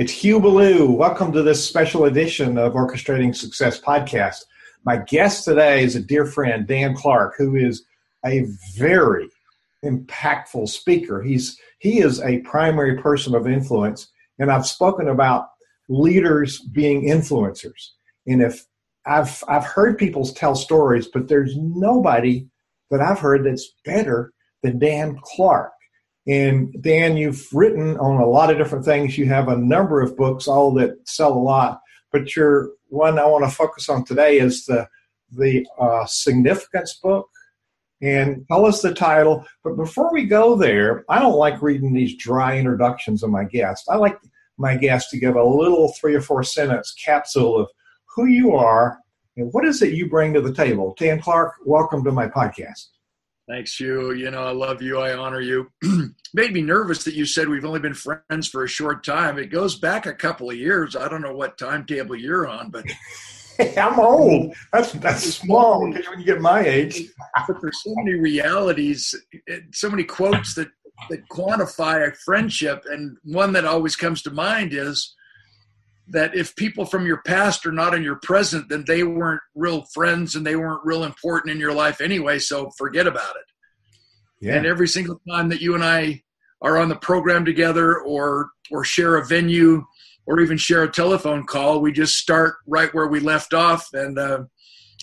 It's Hugh Ballou. Welcome to this special edition of Orchestrating Success podcast. My guest today is a dear friend, Dan Clark, who is a very impactful speaker. He's he is a primary person of influence, and I've spoken about leaders being influencers. And if I've I've heard people tell stories, but there's nobody that I've heard that's better than Dan Clark. And Dan, you've written on a lot of different things. You have a number of books, all that sell a lot. But your one I want to focus on today is the the uh, significance book. And tell us the title. But before we go there, I don't like reading these dry introductions of my guests. I like my guests to give a little three or four sentence capsule of who you are and what is it you bring to the table. Dan Clark, welcome to my podcast. Thanks, Hugh. You know, I love you. I honor you. Made me nervous that you said we've only been friends for a short time. It goes back a couple of years. I don't know what timetable you're on, but I'm old. That's that's small when you get my age. but there's so many realities, so many quotes that that quantify a friendship, and one that always comes to mind is that if people from your past are not in your present, then they weren't real friends and they weren't real important in your life anyway. So forget about it. Yeah. And every single time that you and I are on the program together or or share a venue or even share a telephone call, we just start right where we left off. And uh,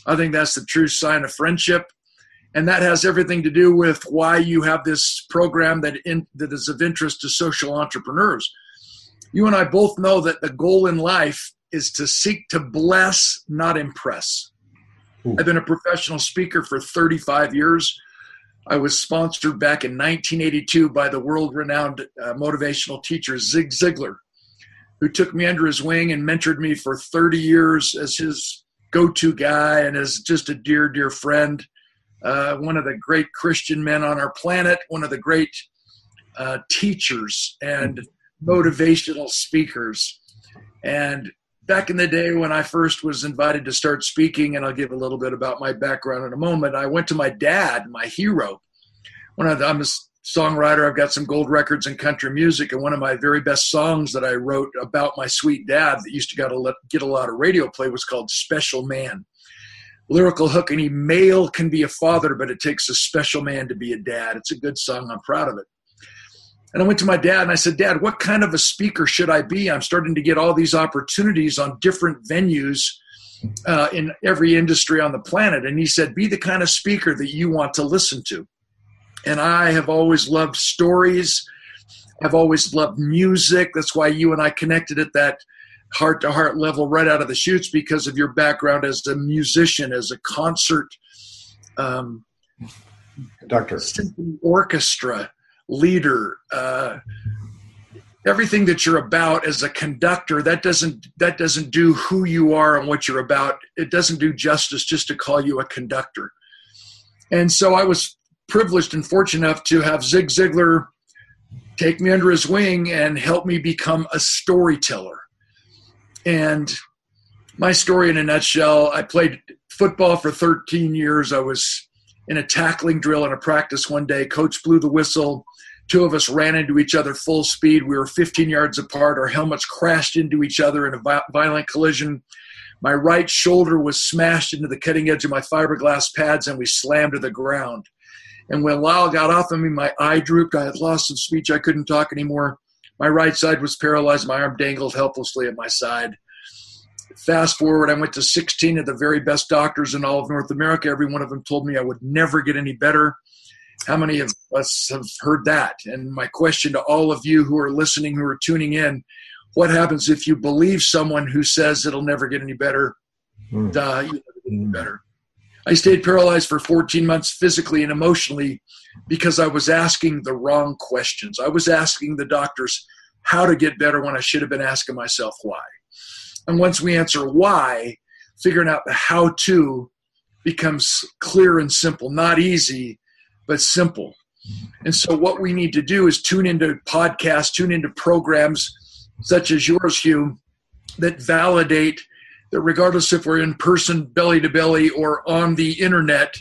I think that's the true sign of friendship. And that has everything to do with why you have this program that in, that is of interest to social entrepreneurs you and I both know that the goal in life is to seek to bless, not impress. Ooh. I've been a professional speaker for 35 years. I was sponsored back in 1982 by the world renowned uh, motivational teacher Zig Ziglar, who took me under his wing and mentored me for 30 years as his go to guy and as just a dear, dear friend. Uh, one of the great Christian men on our planet, one of the great uh, teachers and motivational speakers. And back in the day when I first was invited to start speaking, and I'll give a little bit about my background in a moment, I went to my dad, my hero. Of the, I'm a songwriter. I've got some gold records in country music, and one of my very best songs that I wrote about my sweet dad that used to get a, get a lot of radio play was called "Special Man." Lyrical hook, any male can be a father, but it takes a special man to be a dad. It's a good song. I'm proud of it. And I went to my dad and I said, Dad, what kind of a speaker should I be? I'm starting to get all these opportunities on different venues uh, in every industry on the planet. And he said, Be the kind of speaker that you want to listen to. And I have always loved stories. I've always loved music. That's why you and I connected at that heart to heart level right out of the chutes because of your background as a musician, as a concert um, doctor, orchestra leader, uh, everything that you're about as a conductor that doesn't that doesn't do who you are and what you're about. It doesn't do justice just to call you a conductor. And so i was privileged and fortunate enough to have zig ziglar take me under his wing and help me become a storyteller. And my story in a nutshell i played football for 13 years. I was in a tackling drill in a practice one day. Coach blew the whistle Two of us ran into each other full speed. We were 15 yards apart. Our helmets crashed into each other in a violent collision. My right shoulder was smashed into the cutting edge of my fiberglass pads, and we slammed to the ground. And when Lyle got off of me, my eye drooped. I had lost some speech. I couldn't talk anymore. My right side was paralyzed. My arm dangled helplessly at my side. Fast forward, I went to 16 of the very best doctors in all of North America. Every one of them told me I would never get any better. How many of us have heard that? And my question to all of you who are listening, who are tuning in, what happens if you believe someone who says it'll never get any better? Mm. Uh, you never get any hmm. better. I stayed paralyzed for 14 months physically and emotionally because I was asking the wrong questions. I was asking the doctors how to get better when I should have been asking myself why. And once we answer why, figuring out the how to becomes clear and simple, not easy, but simple. And so, what we need to do is tune into podcasts, tune into programs such as yours, Hugh, that validate that regardless if we're in person, belly to belly, or on the internet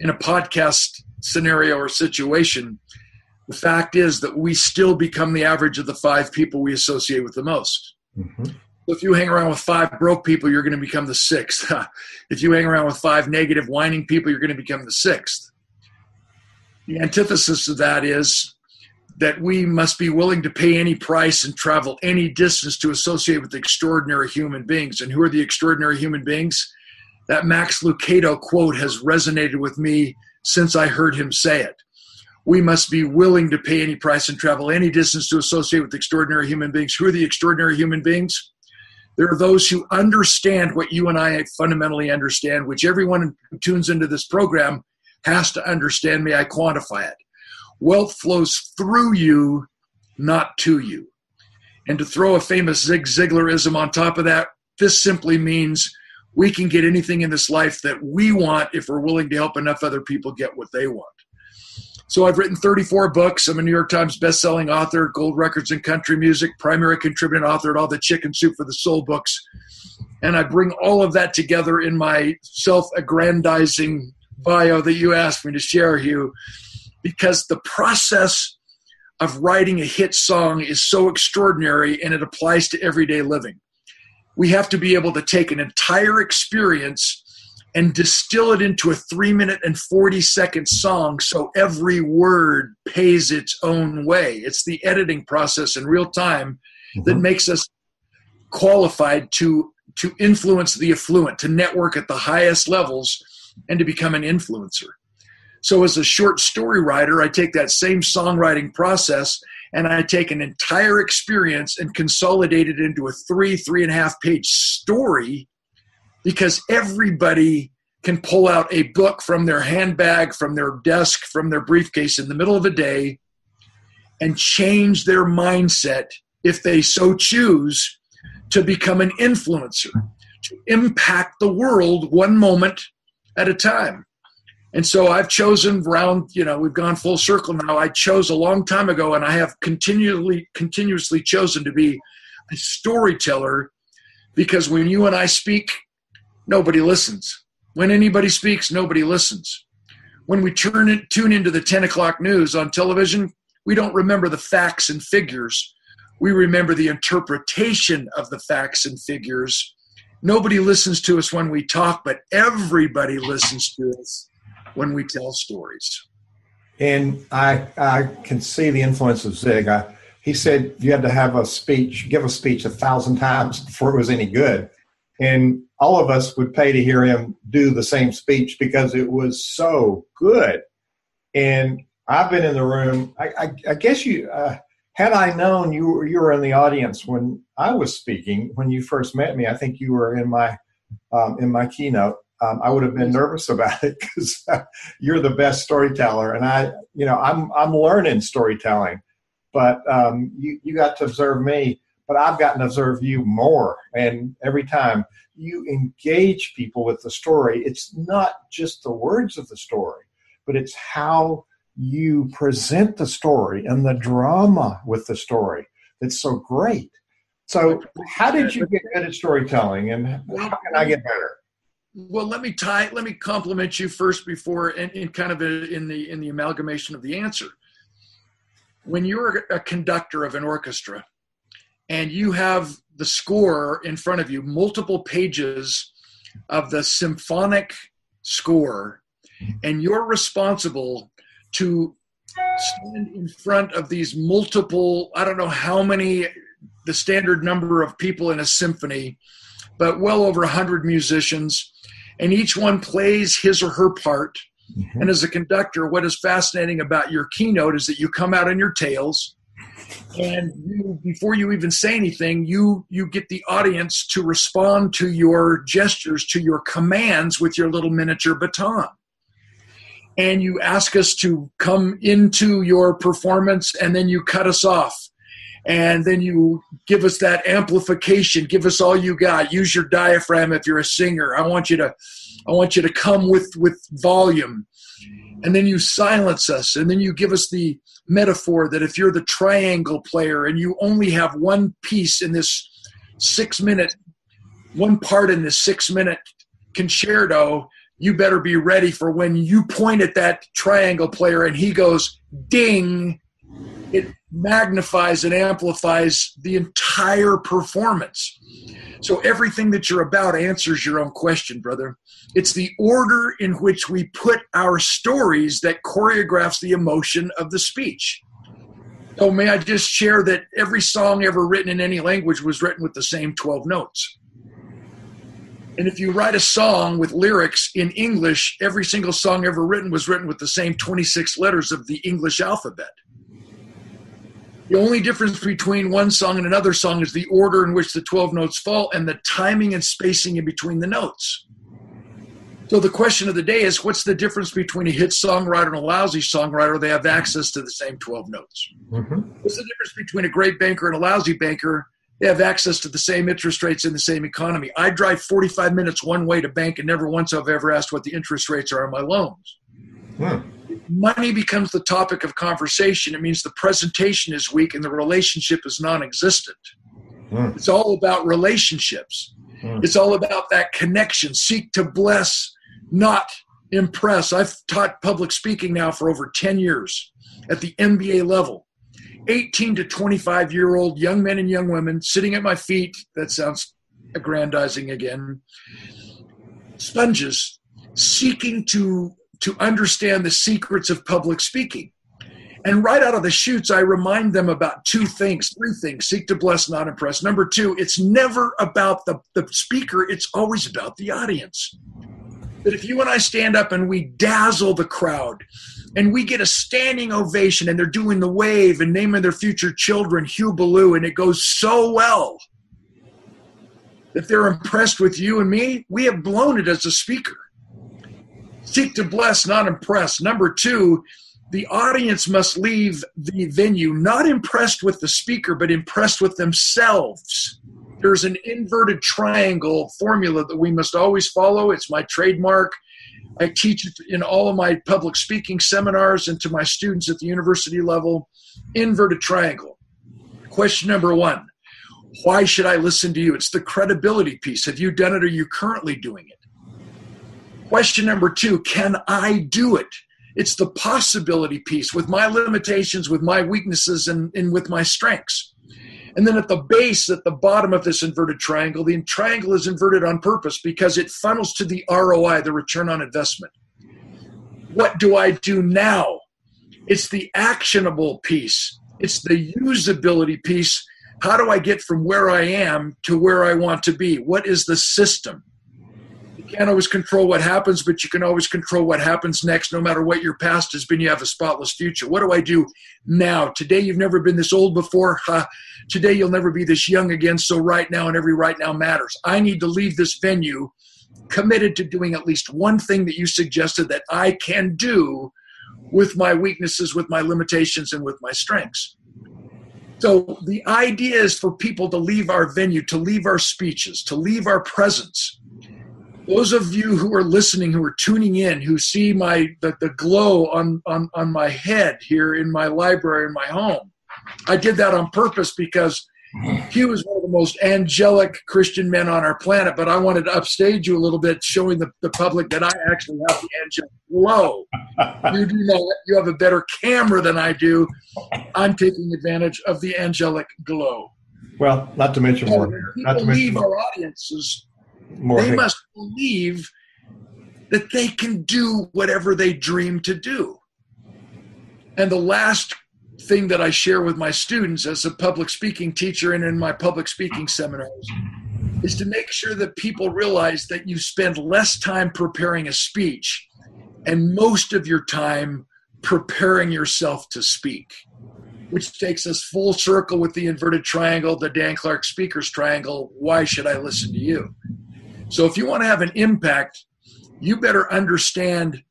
in a podcast scenario or situation, the fact is that we still become the average of the five people we associate with the most. Mm-hmm. If you hang around with five broke people, you're going to become the sixth. if you hang around with five negative, whining people, you're going to become the sixth. The antithesis of that is that we must be willing to pay any price and travel any distance to associate with extraordinary human beings. And who are the extraordinary human beings? That Max Lucado quote has resonated with me since I heard him say it. We must be willing to pay any price and travel any distance to associate with extraordinary human beings. Who are the extraordinary human beings? There are those who understand what you and I fundamentally understand, which everyone who tunes into this program has to understand. me. I quantify it? Wealth flows through you, not to you. And to throw a famous Zig Ziglarism on top of that, this simply means we can get anything in this life that we want if we're willing to help enough other people get what they want. So I've written 34 books. I'm a New York Times best-selling author, gold records in country music, primary contributing author at all the Chicken Soup for the Soul books. And I bring all of that together in my self-aggrandizing bio that you asked me to share, Hugh, because the process of writing a hit song is so extraordinary and it applies to everyday living. We have to be able to take an entire experience and distill it into a three minute and 40 second song so every word pays its own way. It's the editing process in real time mm-hmm. that makes us qualified to, to influence the affluent, to network at the highest levels, and to become an influencer. So, as a short story writer, I take that same songwriting process and I take an entire experience and consolidate it into a three, three and a half page story because everybody can pull out a book from their handbag, from their desk, from their briefcase in the middle of a day and change their mindset if they so choose to become an influencer, to impact the world one moment at a time. And so I've chosen round, you know, we've gone full circle now. I chose a long time ago and I have continually continuously chosen to be a storyteller because when you and I speak nobody listens. When anybody speaks, nobody listens. When we turn it, tune into the 10 o'clock news on television, we don't remember the facts and figures. We remember the interpretation of the facts and figures. Nobody listens to us when we talk, but everybody listens to us when we tell stories. And I, I can see the influence of Zig. I, he said you had to have a speech, give a speech a thousand times before it was any good. And all of us would pay to hear him do the same speech because it was so good. And I've been in the room. I, I, I guess you, uh, had I known you were, you were in the audience when I was speaking, when you first met me, I think you were in my um, in my keynote. Um, I would have been nervous about it because you're the best storyteller, and I, you know, I'm I'm learning storytelling, but um, you you got to observe me, but I've gotten to observe you more, and every time you engage people with the story, it's not just the words of the story, but it's how you present the story and the drama with the story that's so great. So, how did you get good at storytelling, and how can I get better? Well, let me tie. Let me compliment you first before, and in, in kind of a, in the in the amalgamation of the answer. When you're a conductor of an orchestra, and you have the score in front of you, multiple pages of the symphonic score, mm-hmm. and you're responsible to stand in front of these multiple, I don't know how many, the standard number of people in a symphony, but well over 100 musicians, and each one plays his or her part. Mm-hmm. And as a conductor, what is fascinating about your keynote is that you come out on your tails and you before you even say anything you you get the audience to respond to your gestures to your commands with your little miniature baton and you ask us to come into your performance and then you cut us off. And then you give us that amplification. Give us all you got. Use your diaphragm if you're a singer. I want you to i want you to come with with volume. And then you silence us. And then you give us the metaphor that if you're the triangle player and you only have one piece in this six minute one part in this six minute concerto you better be ready for when you point at that triangle player and he goes ding it magnifies and amplifies the entire performance so everything that you're about answers your own question, brother. It's the order in which we put our stories that choreographs the emotion of the speech. So may I just share that every song ever written in any language was written with the same 12 notes. And if you write a song with lyrics in English, every single song ever written was written with the same 26 letters of the English alphabet. The only difference between one song and another song is the order in which the 12 notes fall and the timing and spacing in between the notes. So the question of the day is what's the difference between a hit songwriter and a lousy songwriter? They have access to the same 12 notes. Mm-hmm. What's the difference between a great banker and a lousy banker? They have access to the same interest rates in the same economy. I drive 45 minutes one way to bank and never once I've ever asked what the interest rates are on my loans. Hmm money becomes the topic of conversation, it means the presentation is weak and the relationship is non existent. It's all about relationships, it's all about that connection. Seek to bless, not impress. I've taught public speaking now for over 10 years at the MBA level. 18 to 25 year old young men and young women sitting at my feet. That sounds aggrandizing again. Sponges seeking to to understand the secrets of public speaking. And right out of the chutes, I remind them about two things, three things seek to bless, not impress. Number two, it's never about the, the speaker, it's always about the audience. That if you and I stand up and we dazzle the crowd and we get a standing ovation and they're doing the wave and naming their future children Hugh Ballou and it goes so well that they're impressed with you and me, we have blown it as a speaker. Seek to bless, not impress. Number two, the audience must leave the venue not impressed with the speaker, but impressed with themselves. There's an inverted triangle formula that we must always follow. It's my trademark. I teach in all of my public speaking seminars and to my students at the university level. Inverted triangle. Question number one Why should I listen to you? It's the credibility piece. Have you done it? Are you currently doing it? Question number two can I do it? It's the possibility piece with my limitations, with my weaknesses, and, and with my strengths. And then at the base, at the bottom of this inverted triangle, the triangle is inverted on purpose because it funnels to the ROI, the return on investment. What do I do now? It's the actionable piece, it's the usability piece. How do I get from where I am to where I want to be? What is the system? Can't always control what happens, but you can always control what happens next. No matter what your past has been, you have a spotless future. What do I do now? Today, you've never been this old before. Today, you'll never be this young again. So, right now, and every right now matters. I need to leave this venue committed to doing at least one thing that you suggested that I can do with my weaknesses, with my limitations, and with my strengths. So, the idea is for people to leave our venue, to leave our speeches, to leave our presence those of you who are listening, who are tuning in, who see my the, the glow on, on on my head here in my library in my home, I did that on purpose because he was one of the most angelic Christian men on our planet. But I wanted to upstage you a little bit, showing the, the public that I actually have the angelic glow. you do know you have a better camera than I do. I'm taking advantage of the angelic glow. Well, not to mention more. Not to mention more. our audiences more they must believe that they can do whatever they dream to do. And the last thing that I share with my students as a public speaking teacher and in my public speaking seminars is to make sure that people realize that you spend less time preparing a speech and most of your time preparing yourself to speak. which takes us full circle with the inverted triangle, the Dan Clark Speakers Triangle. Why should I listen to you? So, if you want to have an impact, you better understand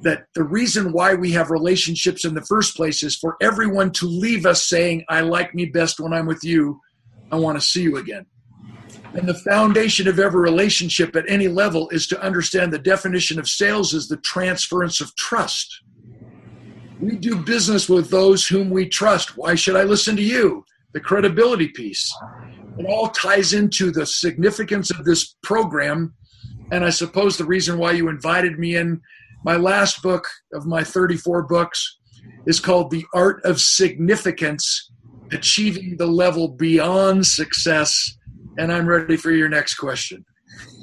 that the reason why we have relationships in the first place is for everyone to leave us saying, I like me best when I'm with you. I want to see you again. And the foundation of every relationship at any level is to understand the definition of sales is the transference of trust. We do business with those whom we trust. Why should I listen to you? The credibility piece. It all ties into the significance of this program. And I suppose the reason why you invited me in my last book of my 34 books is called The Art of Significance Achieving the Level Beyond Success. And I'm ready for your next question.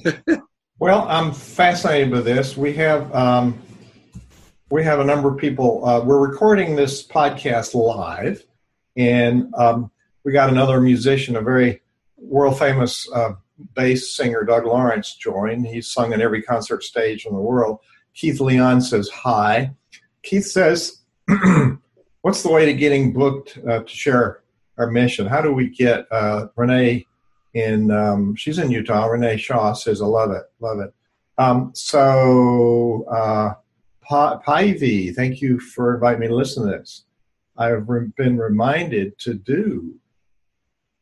well, I'm fascinated by this. We have. Um, we have a number of people. Uh, we're recording this podcast live, and um, we got another musician, a very world famous uh, bass singer, Doug Lawrence, join. He's sung in every concert stage in the world. Keith Leon says hi. Keith says, What's the way to getting booked uh, to share our mission? How do we get uh, Renee in, um, she's in Utah, Renee Shaw says, I love it, love it. Um, so, uh, Pivy, thank you for inviting me to listen to this. I've been reminded to do.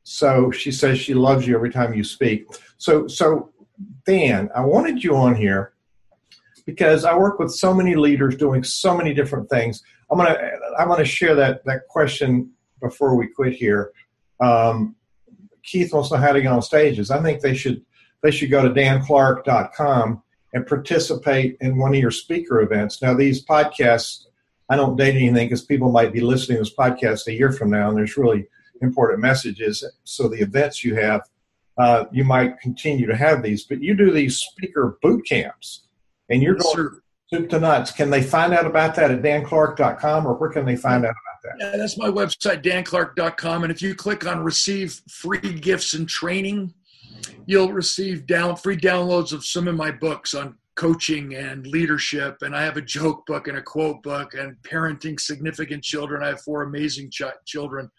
So she says she loves you every time you speak. So, so Dan, I wanted you on here because I work with so many leaders doing so many different things. I'm gonna I'm gonna share that that question before we quit here. Um, Keith wants to know how to get on stages. I think they should they should go to danclark.com and participate in one of your speaker events. Now these podcasts, I don't date anything because people might be listening to this podcast a year from now, and there's really important messages. So the events you have, uh, you might continue to have these, but you do these speaker boot camps and you're going sure. soup to nuts. Can they find out about that at danclark.com or where can they find out about that? Yeah, that's my website, danclark.com. And if you click on receive free gifts and training, you'll receive down free downloads of some of my books on coaching and leadership. And I have a joke book and a quote book and parenting significant children. I have four amazing ch- children.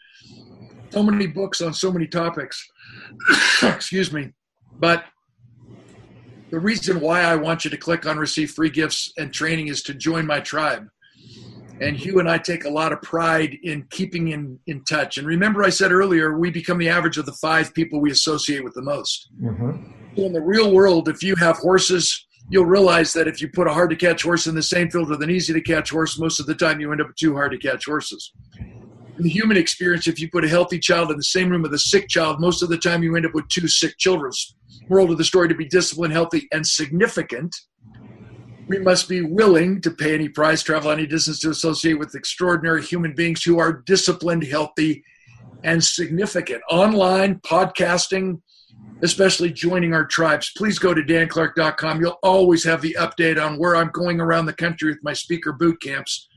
So many books on so many topics. Excuse me. But the reason why I want you to click on receive free gifts and training is to join my tribe. And Hugh and I take a lot of pride in keeping in, in touch. And remember, I said earlier, we become the average of the five people we associate with the most. Mm-hmm. In the real world, if you have horses, you'll realize that if you put a hard to catch horse in the same field with an easy to catch horse, most of the time you end up with two hard to catch horses. In the human experience, if you put a healthy child in the same room with a sick child, most of the time you end up with two sick children moral of the story to be disciplined, healthy, and significant, we must be willing to pay any price, travel any distance to associate with extraordinary human beings who are disciplined, healthy, and significant. Online, podcasting, especially joining our tribes. Please go to danclark.com. You'll always have the update on where I'm going around the country with my speaker boot camps.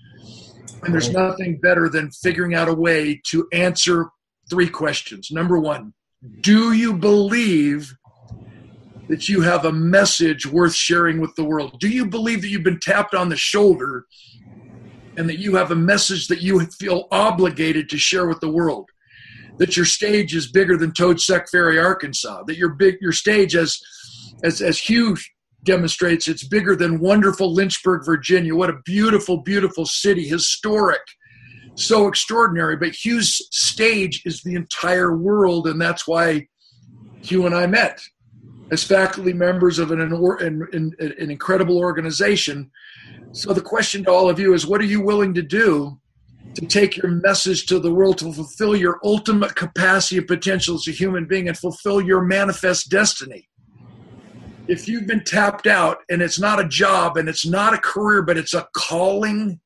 And there's nothing better than figuring out a way to answer three questions. Number one, do you believe that you have a message worth sharing with the world? Do you believe that you've been tapped on the shoulder and that you have a message that you feel obligated to share with the world? That your stage is bigger than Toad-Suck Ferry, Arkansas. That your big your stage, as as as Hugh demonstrates, it's bigger than wonderful Lynchburg, Virginia. What a beautiful, beautiful city, historic, so extraordinary. But Hugh's stage is the entire world, and that's why Hugh and I met as faculty members of an, an, an, an incredible organization. So the question to all of you is what are you willing to do to take your message to the world to fulfill your ultimate capacity and potential as a human being and fulfill your manifest destiny? If you've been tapped out and it's not a job and it's not a career, but it's a calling,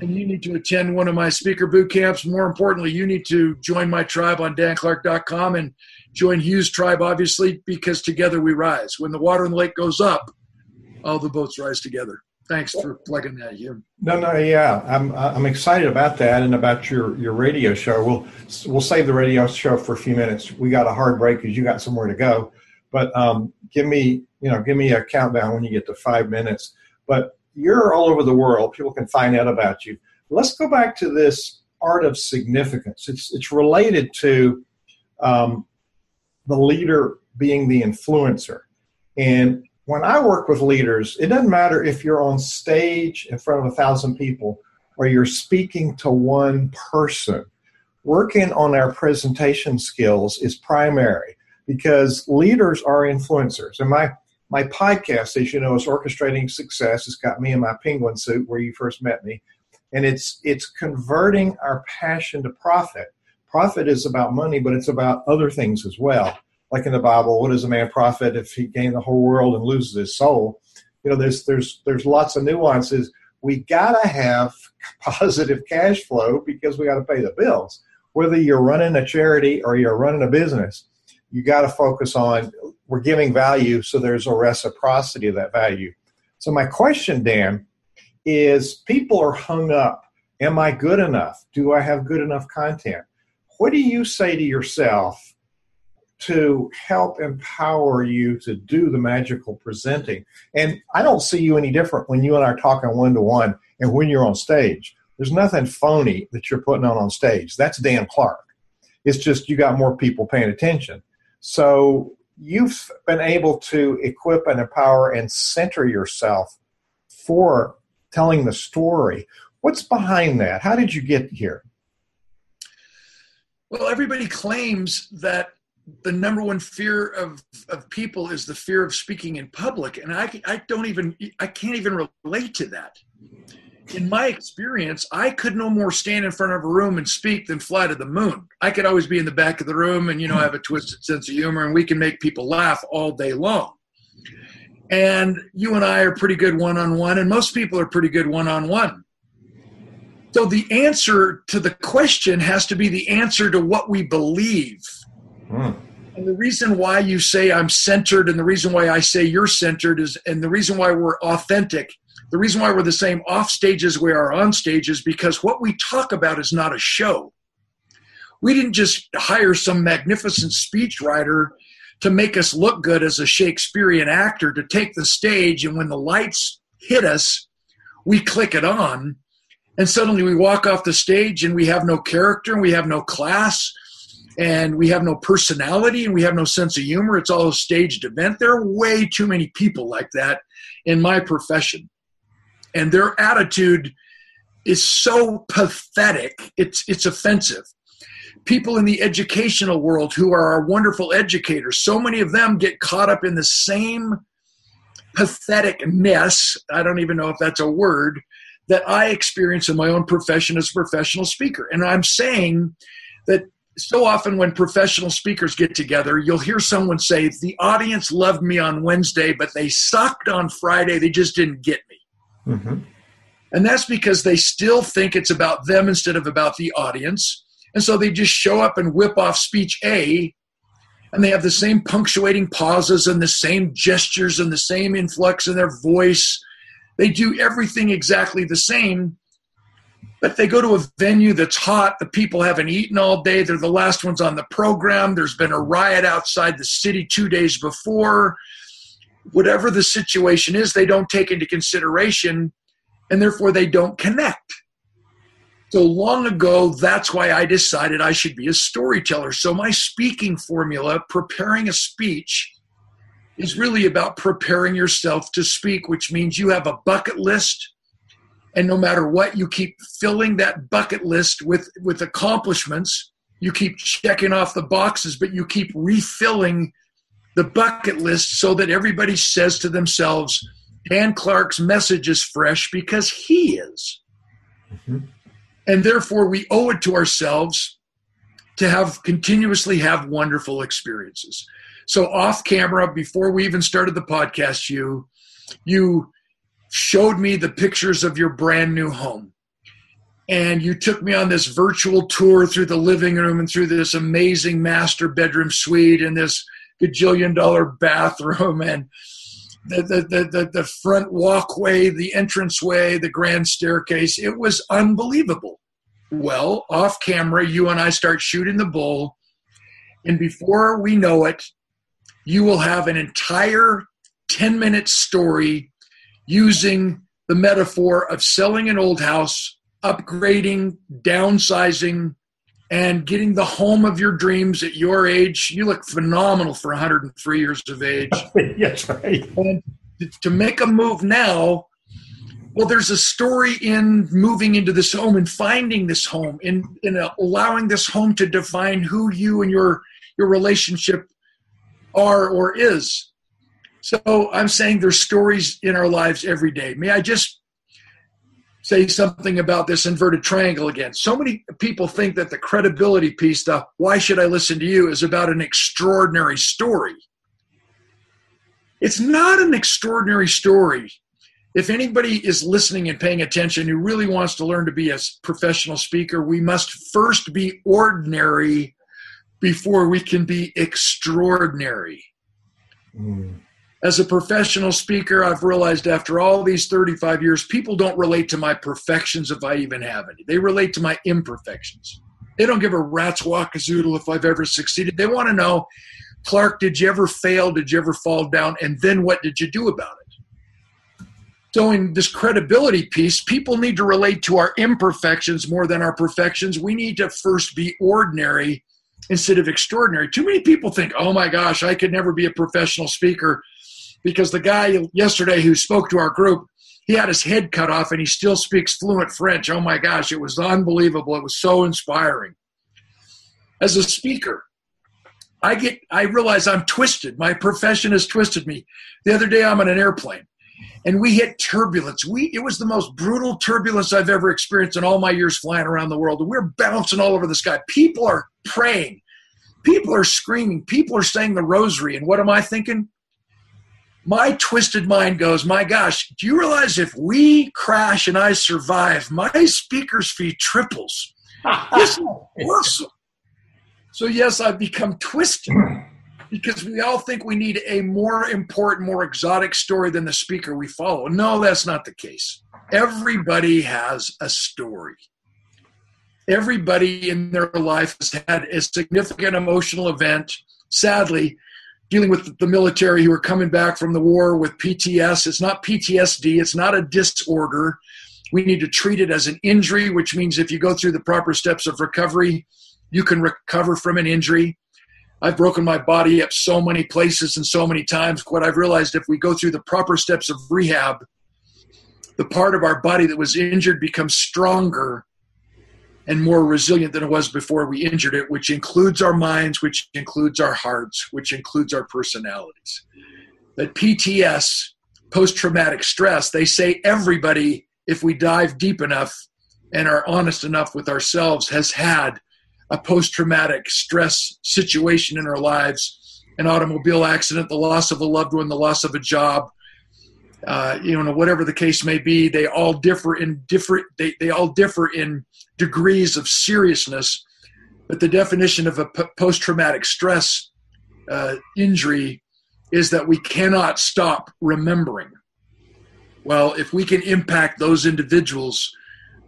and you need to attend one of my speaker boot camps. More importantly, you need to join my tribe on danclark.com and join Hugh's tribe, obviously, because together we rise. When the water in the lake goes up, all the boats rise together. Thanks for plugging that, Hugh. No, no, yeah, I'm I'm excited about that and about your your radio show. We'll we'll save the radio show for a few minutes. We got a hard break because you got somewhere to go. But um, give me you know give me a countdown when you get to five minutes. But you're all over the world. People can find out about you. Let's go back to this art of significance. It's it's related to um, the leader being the influencer. And when I work with leaders, it doesn't matter if you're on stage in front of a thousand people or you're speaking to one person. Working on our presentation skills is primary because leaders are influencers. And my my podcast, as you know, is orchestrating success. It's got me in my penguin suit where you first met me, and it's it's converting our passion to profit. Profit is about money, but it's about other things as well. Like in the Bible, what does a man profit if he gain the whole world and loses his soul? You know, there's there's there's lots of nuances. We gotta have positive cash flow because we got to pay the bills. Whether you're running a charity or you're running a business, you got to focus on we're giving value, so there's a reciprocity of that value. So my question, Dan, is people are hung up. Am I good enough? Do I have good enough content? What do you say to yourself to help empower you to do the magical presenting? And I don't see you any different when you and I are talking one to one and when you're on stage. There's nothing phony that you're putting on on stage. That's Dan Clark. It's just you got more people paying attention. So you've been able to equip and empower and center yourself for telling the story. What's behind that? How did you get here? Well, everybody claims that the number one fear of, of people is the fear of speaking in public. And I, I don't even, I can't even relate to that in my experience, I could no more stand in front of a room and speak than fly to the moon. I could always be in the back of the room and, you know, have a twisted sense of humor and we can make people laugh all day long. And you and I are pretty good one on one, and most people are pretty good one on one. So the answer to the question has to be the answer to what we believe. Hmm. And the reason why you say I'm centered and the reason why I say you're centered is, and the reason why we're authentic the reason why we're the same off stage as we are on stage is because what we talk about is not a show. We didn't just hire some magnificent speechwriter to make us look good as a Shakespearean actor to take the stage, and when the lights hit us, we click it on, and suddenly we walk off the stage and we have no character and we have no class and we have no personality and we have no sense of humor. It's all a staged event. There are way too many people like that in my profession and their attitude is so pathetic it's it's offensive people in the educational world who are our wonderful educators so many of them get caught up in the same pathetic mess i don't even know if that's a word that i experience in my own profession as a professional speaker and i'm saying that so often when professional speakers get together you'll hear someone say the audience loved me on wednesday but they sucked on friday they just didn't get me Mm-hmm. And that's because they still think it's about them instead of about the audience. And so they just show up and whip off speech A, and they have the same punctuating pauses and the same gestures and the same influx in their voice. They do everything exactly the same, but they go to a venue that's hot. The people haven't eaten all day. They're the last ones on the program. There's been a riot outside the city two days before whatever the situation is, they don't take into consideration and therefore they don't connect. So long ago, that's why I decided I should be a storyteller. So my speaking formula, preparing a speech, is really about preparing yourself to speak, which means you have a bucket list. And no matter what, you keep filling that bucket list with, with accomplishments. You keep checking off the boxes, but you keep refilling the bucket list so that everybody says to themselves, Dan Clark's message is fresh because he is. Mm-hmm. And therefore, we owe it to ourselves to have continuously have wonderful experiences. So, off camera, before we even started the podcast, you you showed me the pictures of your brand new home. And you took me on this virtual tour through the living room and through this amazing master bedroom suite and this gajillion dollar bathroom and the, the, the, the, front walkway, the entranceway, the grand staircase. It was unbelievable. Well, off camera, you and I start shooting the bull, and before we know it, you will have an entire 10 minute story using the metaphor of selling an old house upgrading, downsizing, and getting the home of your dreams at your age. You look phenomenal for 103 years of age. That's right. And to make a move now, well, there's a story in moving into this home and finding this home, in in allowing this home to define who you and your your relationship are or is. So I'm saying there's stories in our lives every day. May I just say something about this inverted triangle again? So many people think that the credibility piece, the why should I listen to you, is about an extraordinary story. It's not an extraordinary story. If anybody is listening and paying attention who really wants to learn to be a professional speaker, we must first be ordinary before we can be extraordinary. Mm as a professional speaker, I've realized after all these 35 years, people don't relate to my perfections if I even have any. They relate to my imperfections. They don't give a rat's wackazoodle if I've ever succeeded. They want to know, Clark, did you ever fail? Did you ever fall down? And then what did you do about it? So, in this credibility piece, people need to relate to our imperfections more than our perfections. We need to first be ordinary instead of extraordinary. Too many people think, oh my gosh, I could never be a professional speaker because the guy yesterday who spoke to our group, he had his head cut off and he still speaks fluent French. Oh my gosh, it was unbelievable. It was so inspiring. As a speaker, I get I realize I'm twisted. My profession has twisted me. The other day I'm on an airplane and we hit turbulence. We it was the most brutal turbulence I've ever experienced in all my years flying around the world. We're bouncing all over the sky. People are praying. People are screaming. People are saying the rosary. And what am I thinking? My twisted mind goes, my gosh, do you realize if we crash and I survive, my speaker's fee triples? this is awesome. So, yes, I've become twisted because we all think we need a more important, more exotic story than the speaker we follow. No, that's not the case. Everybody has a story. Everybody in their life has had a significant emotional event. Sadly, dealing with the military who are coming back from the war with PTS. It's not PTSD, it's not a disorder. We need to treat it as an injury, which means if you go through the proper steps of recovery, you can recover from an injury. I've broken my body up so many places and so many times. What I've realized if we go through the proper steps of rehab, the part of our body that was injured becomes stronger and more resilient than it was before we injured it, which includes our minds, which includes our hearts, which includes our personalities. That PTS, post traumatic stress, they say everybody, if we dive deep enough and are honest enough with ourselves, has had a post traumatic stress situation in our lives an automobile accident, the loss of a loved one, the loss of a job, uh, you know, whatever the case may be, they all differ in different. They, they all differ in degrees of seriousness. But the definition of a p- post-traumatic stress uh, injury is that we cannot stop remembering. Well, if we can impact those individuals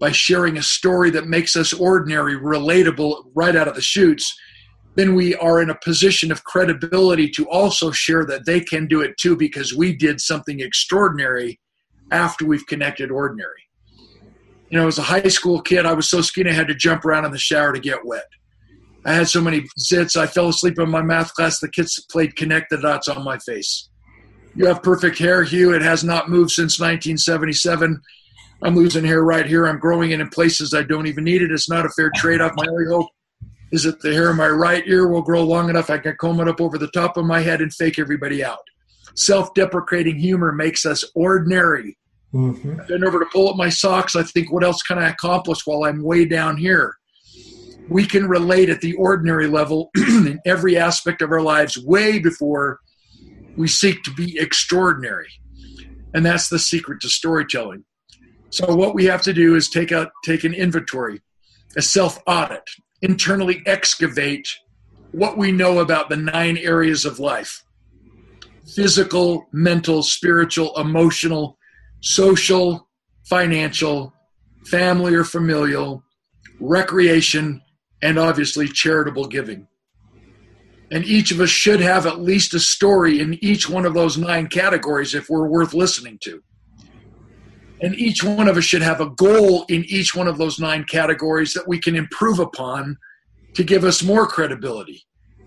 by sharing a story that makes us ordinary, relatable right out of the chutes, then we are in a position of credibility to also share that they can do it too because we did something extraordinary after we've connected ordinary. You know, as a high school kid, I was so skinny I had to jump around in the shower to get wet. I had so many zits, I fell asleep in my math class. The kids played connect the dots on my face. You have perfect hair, Hugh. It has not moved since 1977. I'm losing hair right here. I'm growing it in places I don't even need it. It's not a fair trade off. My only hope is that the hair in my right ear will grow long enough I can comb it up over the top of my head and fake everybody out. Self deprecating humor makes us ordinary. Mm-hmm. I bend over to pull up my socks. I think, what else can I accomplish while I'm way down here? We can relate at the ordinary level in every aspect of our lives way before we seek to be extraordinary. And that's the secret to storytelling. So what we have to do is take out take an inventory, a self audit, internally excavate what we know about the nine areas of life physical, mental, spiritual, emotional, social, financial, family or familial, recreation, and obviously charitable giving. And each of us should have at least a story in each one of those nine categories if we're worth listening to. And each one of us should have a goal in each one of those nine categories that we can improve upon to give us more credibility,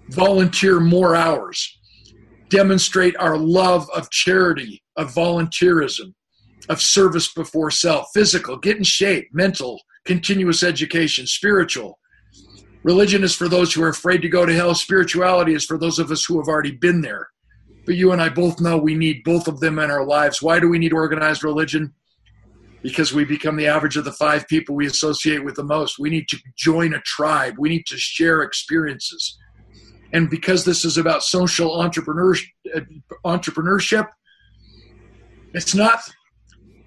volunteer more hours, demonstrate our love of charity, of volunteerism, of service before self, physical, get in shape, mental, continuous education, spiritual. Religion is for those who are afraid to go to hell. Spirituality is for those of us who have already been there. But you and I both know we need both of them in our lives. Why do we need organized religion? Because we become the average of the five people we associate with the most. We need to join a tribe. We need to share experiences. And because this is about social uh, entrepreneurship, it's not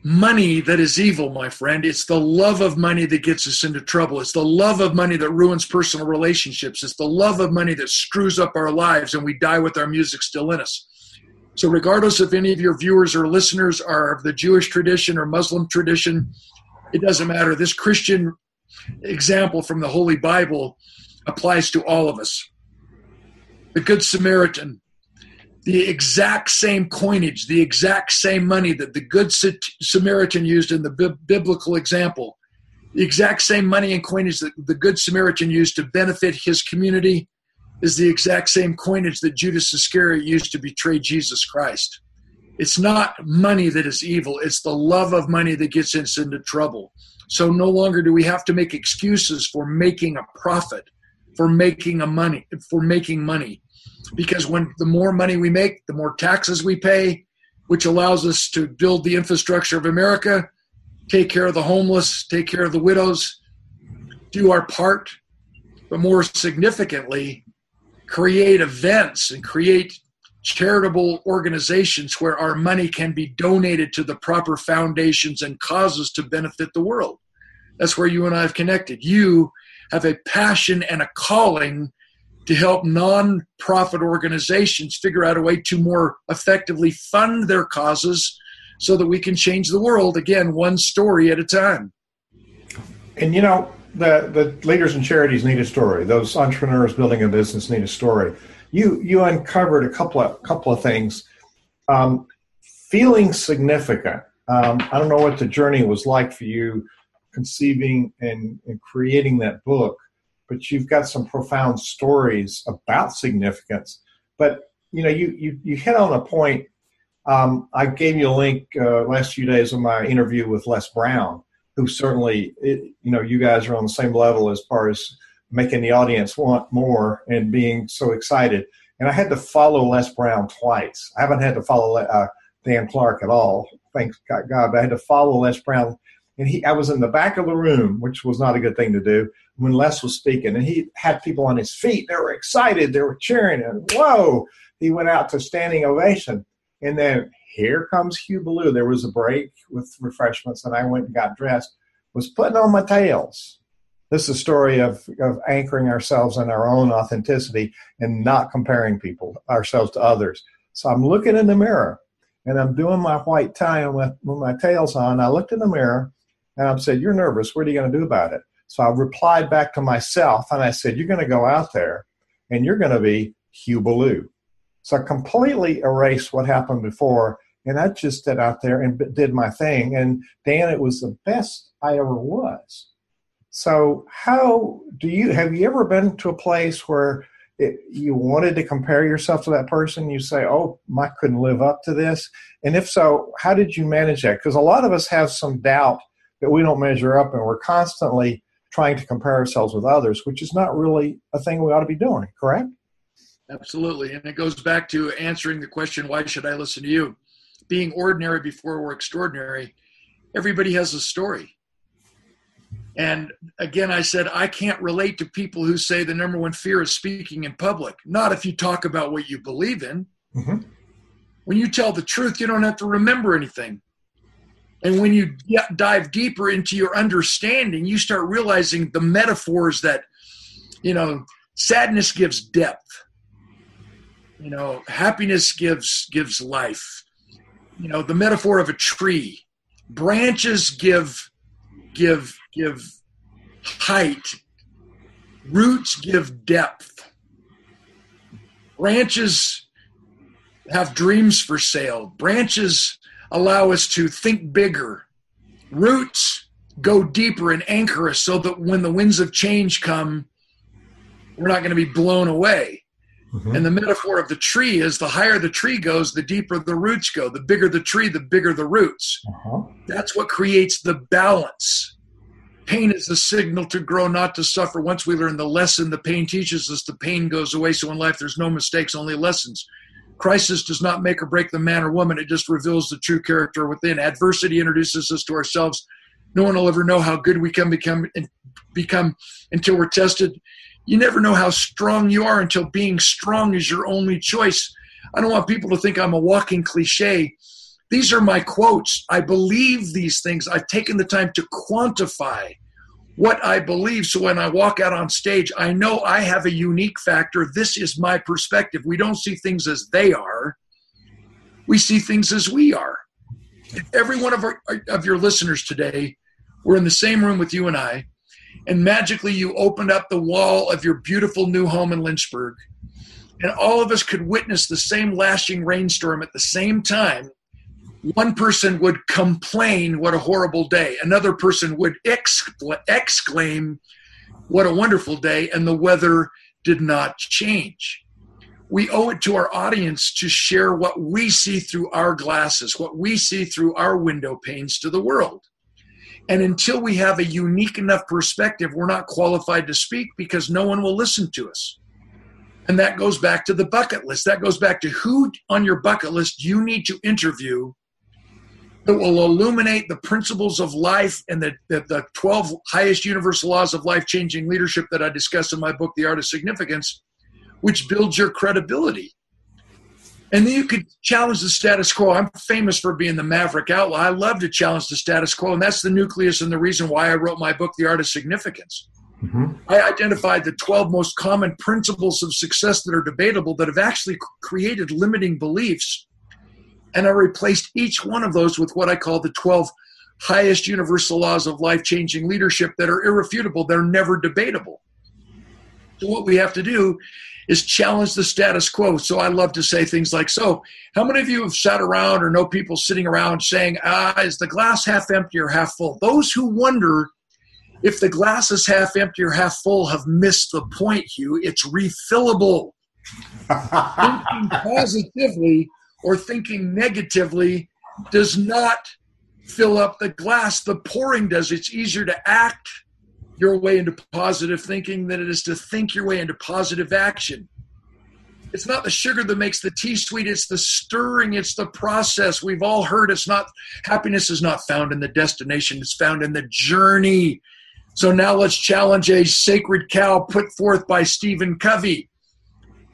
money that is evil, my friend. It's the love of money that gets us into trouble. It's the love of money that ruins personal relationships. It's the love of money that screws up our lives and we die with our music still in us. So, regardless if any of your viewers or listeners are of the Jewish tradition or Muslim tradition, it doesn't matter. This Christian example from the Holy Bible applies to all of us. The Good Samaritan the exact same coinage, the exact same money that the Good Samaritan used in the bi- biblical example, the exact same money and coinage that the Good Samaritan used to benefit his community is the exact same coinage that Judas Iscariot used to betray Jesus Christ. It's not money that is evil, it's the love of money that gets us into trouble. So no longer do we have to make excuses for making a profit, for making a money, for making money because when the more money we make, the more taxes we pay, which allows us to build the infrastructure of America, take care of the homeless, take care of the widows, do our part, but more significantly, create events and create charitable organizations where our money can be donated to the proper foundations and causes to benefit the world. That's where you and I have connected. You have a passion and a calling to help non-profit organizations figure out a way to more effectively fund their causes so that we can change the world again one story at a time and you know the the leaders and charities need a story. Those entrepreneurs building a business need a story. You you uncovered a couple of couple of things. Um, feeling significant. Um, i don't know what the journey was like for you conceiving and, and creating that book but you've got some profound stories about significance. But you know, you you, you hit on a point. Um, I gave you a link uh, last few days of my interview with Les Brown, who certainly, it, you know, you guys are on the same level as far as making the audience want more and being so excited. And I had to follow Les Brown twice. I haven't had to follow uh, Dan Clark at all, thanks God, but I had to follow Les Brown. And he, I was in the back of the room, which was not a good thing to do when Les was speaking, and he had people on his feet. They were excited. They were cheering, and whoa! He went out to standing ovation. And then here comes Hugh Ballou. There was a break with refreshments, and I went and got dressed. Was putting on my tails. This is a story of, of anchoring ourselves in our own authenticity and not comparing people ourselves to others. So I'm looking in the mirror and I'm doing my white tie with, with my tails on. I looked in the mirror and I said, You're nervous. What are you going to do about it? So I replied back to myself and I said, You're going to go out there and you're going to be Hugh. So I completely erased what happened before and I just stood out there and did my thing. And Dan, it was the best I ever was. So, how do you have you ever been to a place where it, you wanted to compare yourself to that person? You say, "Oh, I couldn't live up to this," and if so, how did you manage that? Because a lot of us have some doubt that we don't measure up, and we're constantly trying to compare ourselves with others, which is not really a thing we ought to be doing, correct? Absolutely. And it goes back to answering the question, why should I listen to you? Being ordinary before we're extraordinary, everybody has a story. And again, I said, I can't relate to people who say the number one fear is speaking in public. Not if you talk about what you believe in. Mm-hmm. When you tell the truth, you don't have to remember anything. And when you dive deeper into your understanding, you start realizing the metaphors that, you know, sadness gives depth. You know, happiness gives gives life. You know, the metaphor of a tree. Branches give give give height. Roots give depth. Branches have dreams for sale. Branches allow us to think bigger, Roots go deeper and anchor us so that when the winds of change come, we're not going to be blown away. Mm-hmm. And the metaphor of the tree is the higher the tree goes, the deeper the roots go. The bigger the tree, the bigger the roots. Uh-huh. That's what creates the balance. Pain is the signal to grow, not to suffer. Once we learn the lesson the pain teaches us, the pain goes away. So in life, there's no mistakes, only lessons. Crisis does not make or break the man or woman, it just reveals the true character within. Adversity introduces us to ourselves. No one will ever know how good we can become, become until we're tested you never know how strong you are until being strong is your only choice. I don't want people to think I'm a walking cliche. These are my quotes. I believe these things. I've taken the time to quantify what I believe. So when I walk out on stage, I know I have a unique factor. This is my perspective. We don't see things as they are, we see things as we are. Every one of, our, of your listeners today, we're in the same room with you and I and magically you opened up the wall of your beautiful new home in Lynchburg, and all of us could witness the same lashing rainstorm at the same time, one person would complain, What a horrible day. Another person would exclaim, What a wonderful day. And the weather did not change. We owe it to our audience to share what we see through our glasses, what we see through our window panes to the world. And until we have a unique enough perspective, we're not qualified to speak because no one will listen to us. And that goes back to the bucket list. That goes back to who on your bucket list you need to interview that will illuminate the principles of life and the, the, the 12 highest universal laws of life changing leadership that I discuss in my book, The Art of Significance, which builds your credibility. And then you could challenge the status quo. I'm famous for being the maverick outlaw. I love to challenge the status quo. And that's the nucleus and the reason why I wrote my book, The Art of Significance. Mm-hmm. I identified the 12 most common principles of success that are debatable that have actually created limiting beliefs. And I replaced each one of those with what I call the 12 highest universal laws of life changing leadership that are irrefutable, they're never debatable. So, what we have to do is challenge the status quo. So I love to say things like, so how many of you have sat around or know people sitting around saying, ah, is the glass half empty or half full? Those who wonder if the glass is half empty or half full have missed the point, Hugh. It's refillable. thinking positively or thinking negatively does not fill up the glass. The pouring does. It's easier to act your way into positive thinking than it is to think your way into positive action. It's not the sugar that makes the tea sweet, it's the stirring, it's the process. We've all heard it's not happiness is not found in the destination, it's found in the journey. So now let's challenge a sacred cow put forth by Stephen Covey.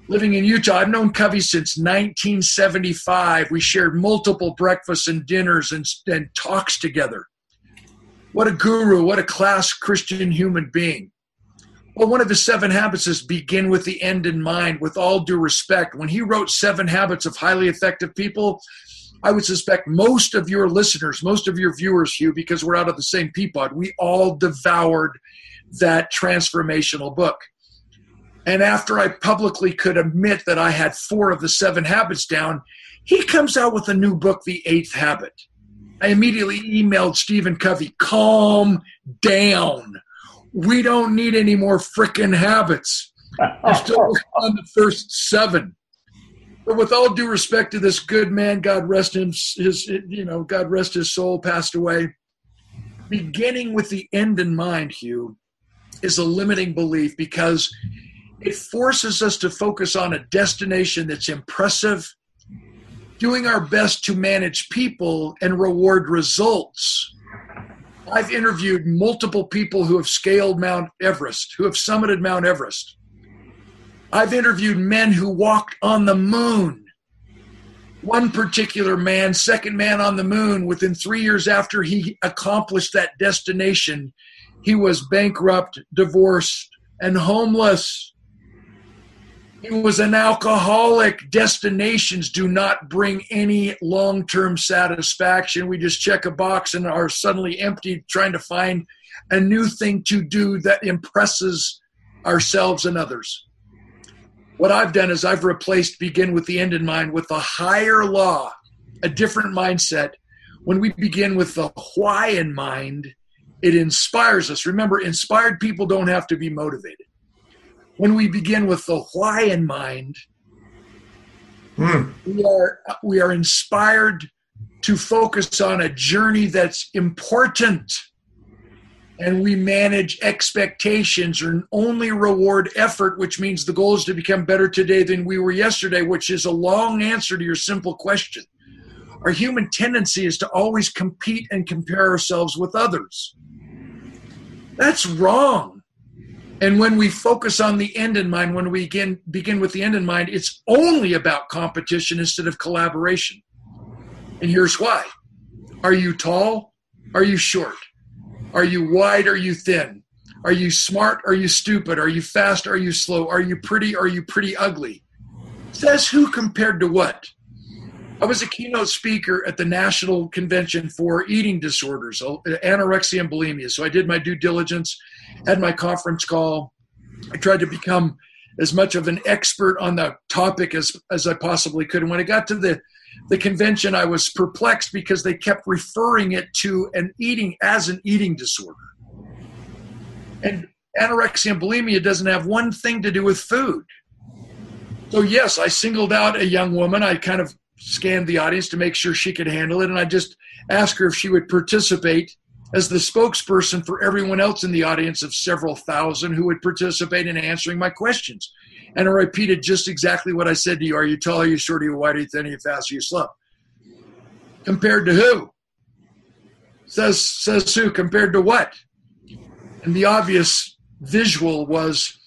Living in Utah, I've known Covey since 1975. We shared multiple breakfasts and dinners and, and talks together. What a guru, what a class Christian human being. Well, one of his seven habits is begin with the end in mind, with all due respect. When he wrote Seven Habits of Highly Effective People, I would suspect most of your listeners, most of your viewers, Hugh, because we're out of the same peapod, we all devoured that transformational book. And after I publicly could admit that I had four of the seven habits down, he comes out with a new book, The Eighth Habit. I immediately emailed Stephen Covey, calm down. We don't need any more freaking habits. We're still on the first seven. But with all due respect to this good man, God rest him, his, you know, God rest his soul, passed away. Beginning with the end in mind, Hugh, is a limiting belief because it forces us to focus on a destination that's impressive doing our best to manage people and reward results. I've interviewed multiple people who have scaled Mount Everest, who have summited Mount Everest. I've interviewed men who walked on the moon. One particular man, second man on the moon, within three years after he accomplished that destination, he was bankrupt, divorced, and homeless. He was an alcoholic. Destinations do not bring any long term satisfaction. We just check a box and are suddenly empty, trying to find a new thing to do that impresses ourselves and others. What I've done is I've replaced begin with the end in mind with a higher law, a different mindset, when we begin with the why in mind, it inspires us. Remember, inspired people don't have to be motivated. When we begin with the why in mind, mm. we are we are inspired to focus on a journey that's important and we manage expectations or only reward effort, which means the goal is to become better today than we were yesterday, which is a long answer to your simple question. Our human tendency is to always compete and compare ourselves with others. That's wrong. And when we focus on the end in mind, when we begin, begin with the end in mind, it's only about competition instead of collaboration. And here's why Are you tall? Are you short? Are you wide? Are you thin? Are you smart? Are you stupid? Are you fast? Are you slow? Are you pretty? Are you pretty ugly? Says who compared to what? I was a keynote speaker at the national convention for eating disorders, uh, anorexia and bulimia. So I did my due diligence, had my conference call. I tried to become as much of an expert on the topic as, as I possibly could. And when I got to the the convention, I was perplexed because they kept referring it to an eating as an eating disorder. And anorexia and bulimia doesn't have one thing to do with food. So, yes, I singled out a young woman. I kind of scanned the audience to make sure she could handle it. And I just asked her if she would participate as the spokesperson for everyone else in the audience of several thousand who would participate in answering my questions. And I repeated just exactly what I said to you. Are you tall? Are you short? Are you wide? Are you thin? Are you fast? Are you slow? Compared to who? Says says who? Compared to what? And the obvious visual was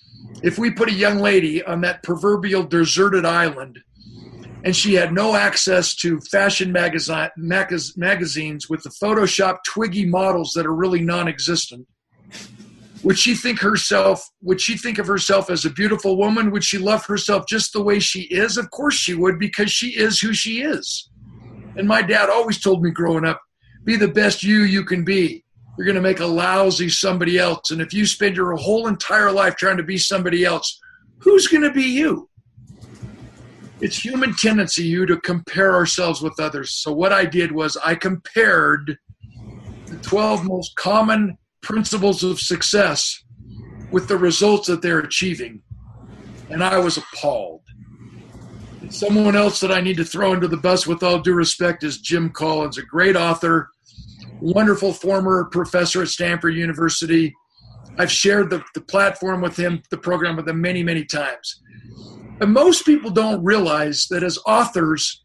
if we put a young lady on that proverbial deserted island and she had no access to fashion magazine, magazines with the Photoshop Twiggy models that are really non existent would she think herself would she think of herself as a beautiful woman? Would she love herself just the way she is? Of course she would because she is who she is. And my dad always told me growing up be the best you you can be. You're going to make a lousy somebody else. And if you spend your whole entire life trying to be somebody else who's going to be you it's human tendency you to compare ourselves with others so what i did was i compared the 12 most common principles of success with the results that they're achieving. And I was appalled. Someone else that I need to throw into the bus with all due respect is Jim Collins, a great author, wonderful former professor at Stanford University. I've shared the, the platform with him, the program with him many, many times. And most people don't realize that as authors,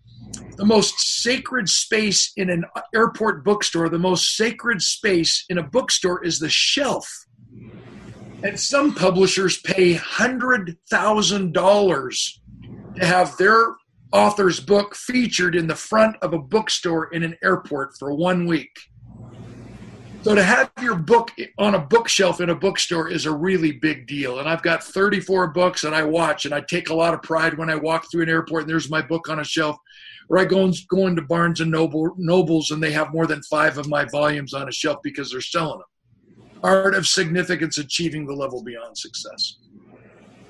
the most sacred space in an airport bookstore, the most sacred space in a bookstore is the shelf. And some publishers pay $100,000 to have their author's book featured in the front of a bookstore in an airport for one week. So to have your book on a bookshelf in a bookstore is a really big deal. And I've got 34 books and I watch and I take a lot of pride when I walk through an airport and there's my book on a shelf or I go, and, go into Barnes and Noble, Nobles and they have more than five of my volumes on a shelf because they're selling them. Art of Significance Achieving the Level Beyond Success.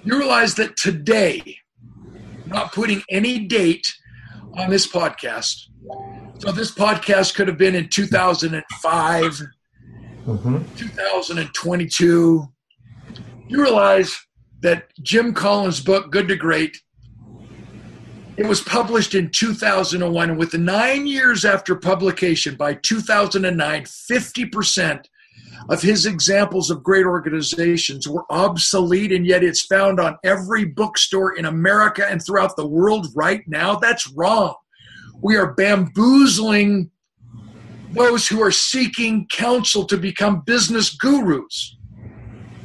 You realize that today, not putting any date on this podcast. So this podcast could have been in 2005, mm-hmm. 2022. You realize that Jim Collins' book, Good to Great, it was published in 2001, and with nine years after publication, by 2009, 50% of his examples of great organizations were obsolete, and yet it's found on every bookstore in America and throughout the world right now. That's wrong. We are bamboozling those who are seeking counsel to become business gurus.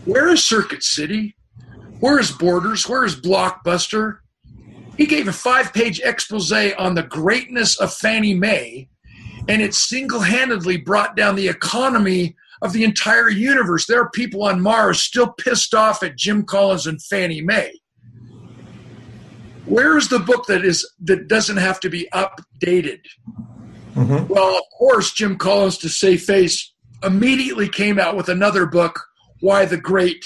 Where is Circuit City? Where is Borders? Where is Blockbuster? He gave a five page expose on the greatness of Fannie Mae, and it single handedly brought down the economy of the entire universe. There are people on Mars still pissed off at Jim Collins and Fannie Mae. Where is the book that is that doesn't have to be updated? Mm-hmm. Well, of course, Jim Collins, to save face, immediately came out with another book, Why the Great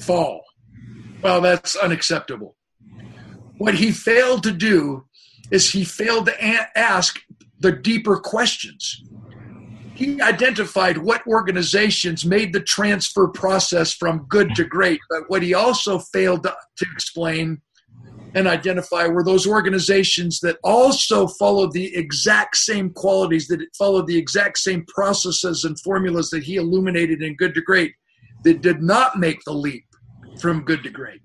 Fall. Well, that's unacceptable. What he failed to do is he failed to a- ask the deeper questions. He identified what organizations made the transfer process from good to great, but what he also failed to, to explain and identify were those organizations that also followed the exact same qualities, that followed the exact same processes and formulas that he illuminated in Good to Great, that did not make the leap from good to great.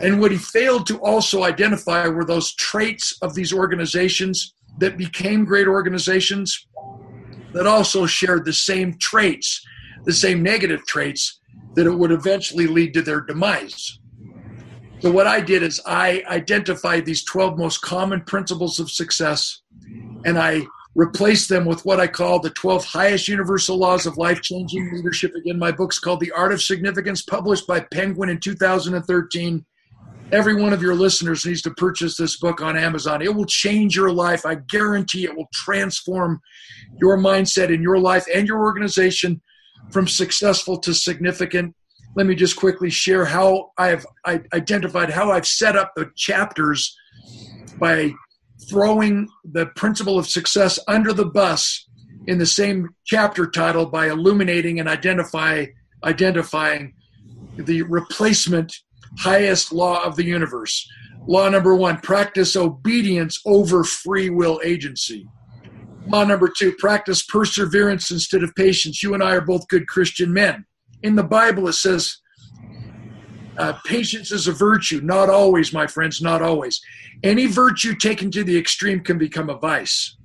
And what he failed to also identify were those traits of these organizations that became great organizations that also shared the same traits, the same negative traits that it would eventually lead to their demise. So, what I did is I identified these 12 most common principles of success and I replaced them with what I call the 12 highest universal laws of life changing leadership. Again, my book's called The Art of Significance, published by Penguin in 2013. Every one of your listeners needs to purchase this book on Amazon. It will change your life. I guarantee it will transform your mindset in your life and your organization from successful to significant. Let me just quickly share how I've identified how I've set up the chapters by throwing the principle of success under the bus in the same chapter title by illuminating and identify identifying the replacement highest law of the universe. Law number one, practice obedience over free will agency. Law number two, practice perseverance instead of patience. You and I are both good Christian men. In the Bible, it says, uh, patience is a virtue. Not always, my friends, not always. Any virtue taken to the extreme can become a vice.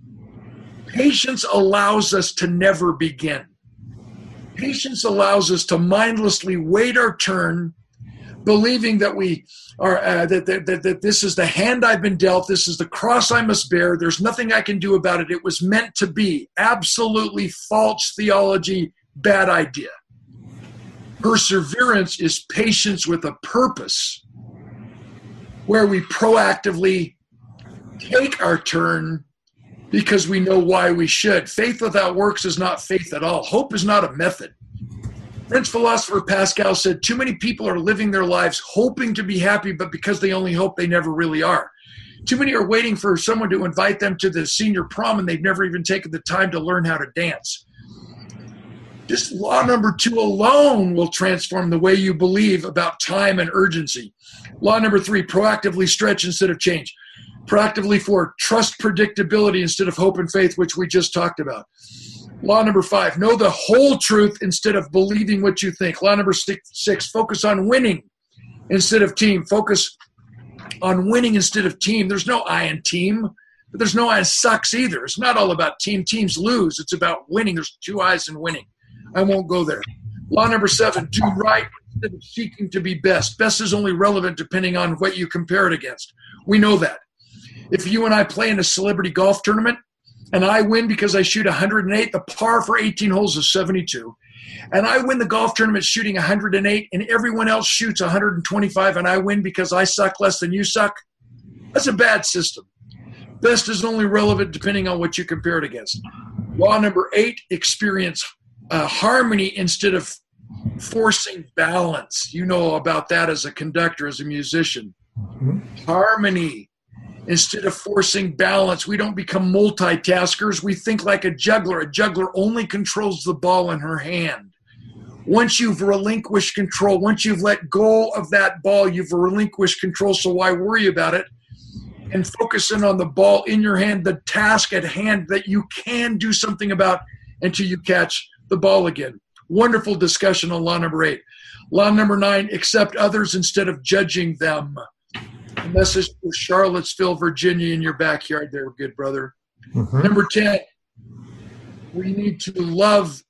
Patience allows us to never begin. Patience allows us to mindlessly wait our turn believing that we are uh, that, that, that, that this is the hand I've been dealt, this is the cross I must bear. There's nothing I can do about it. It was meant to be. Absolutely false theology, bad idea. Perseverance is patience with a purpose, where we proactively take our turn because we know why we should. Faith without works is not faith at all. Hope is not a method. French philosopher Pascal said, Too many people are living their lives hoping to be happy, but because they only hope, they never really are. Too many are waiting for someone to invite them to the senior prom and they've never even taken the time to learn how to dance. Just law number two alone will transform the way you believe about time and urgency. Law number three proactively stretch instead of change. Proactively four trust predictability instead of hope and faith, which we just talked about. Law number five, know the whole truth instead of believing what you think. Law number six, six focus on winning instead of team. Focus on winning instead of team. There's no I in team, but there's no I in sucks either. It's not all about team. Teams lose. It's about winning. There's two I's in winning. I won't go there. Law number seven, do right instead of seeking to be best. Best is only relevant depending on what you compare it against. We know that. If you and I play in a celebrity golf tournament, and I win because I shoot 108. The par for 18 holes is 72. And I win the golf tournament shooting 108, and everyone else shoots 125, and I win because I suck less than you suck. That's a bad system. Best is only relevant depending on what you compare it against. Law number eight experience uh, harmony instead of forcing balance. You know about that as a conductor, as a musician. Mm-hmm. Harmony Instead of forcing balance, we don't become multitaskers. We think like a juggler. A juggler only controls the ball in her hand. Once you've relinquished control, once you've let go of that ball, you've relinquished control. So why worry about it? And focus in on the ball in your hand, the task at hand that you can do something about until you catch the ball again. Wonderful discussion on law number eight. Law number nine accept others instead of judging them. A message for Charlottesville, Virginia, in your backyard there, good brother. Mm-hmm. Number 10, we need to love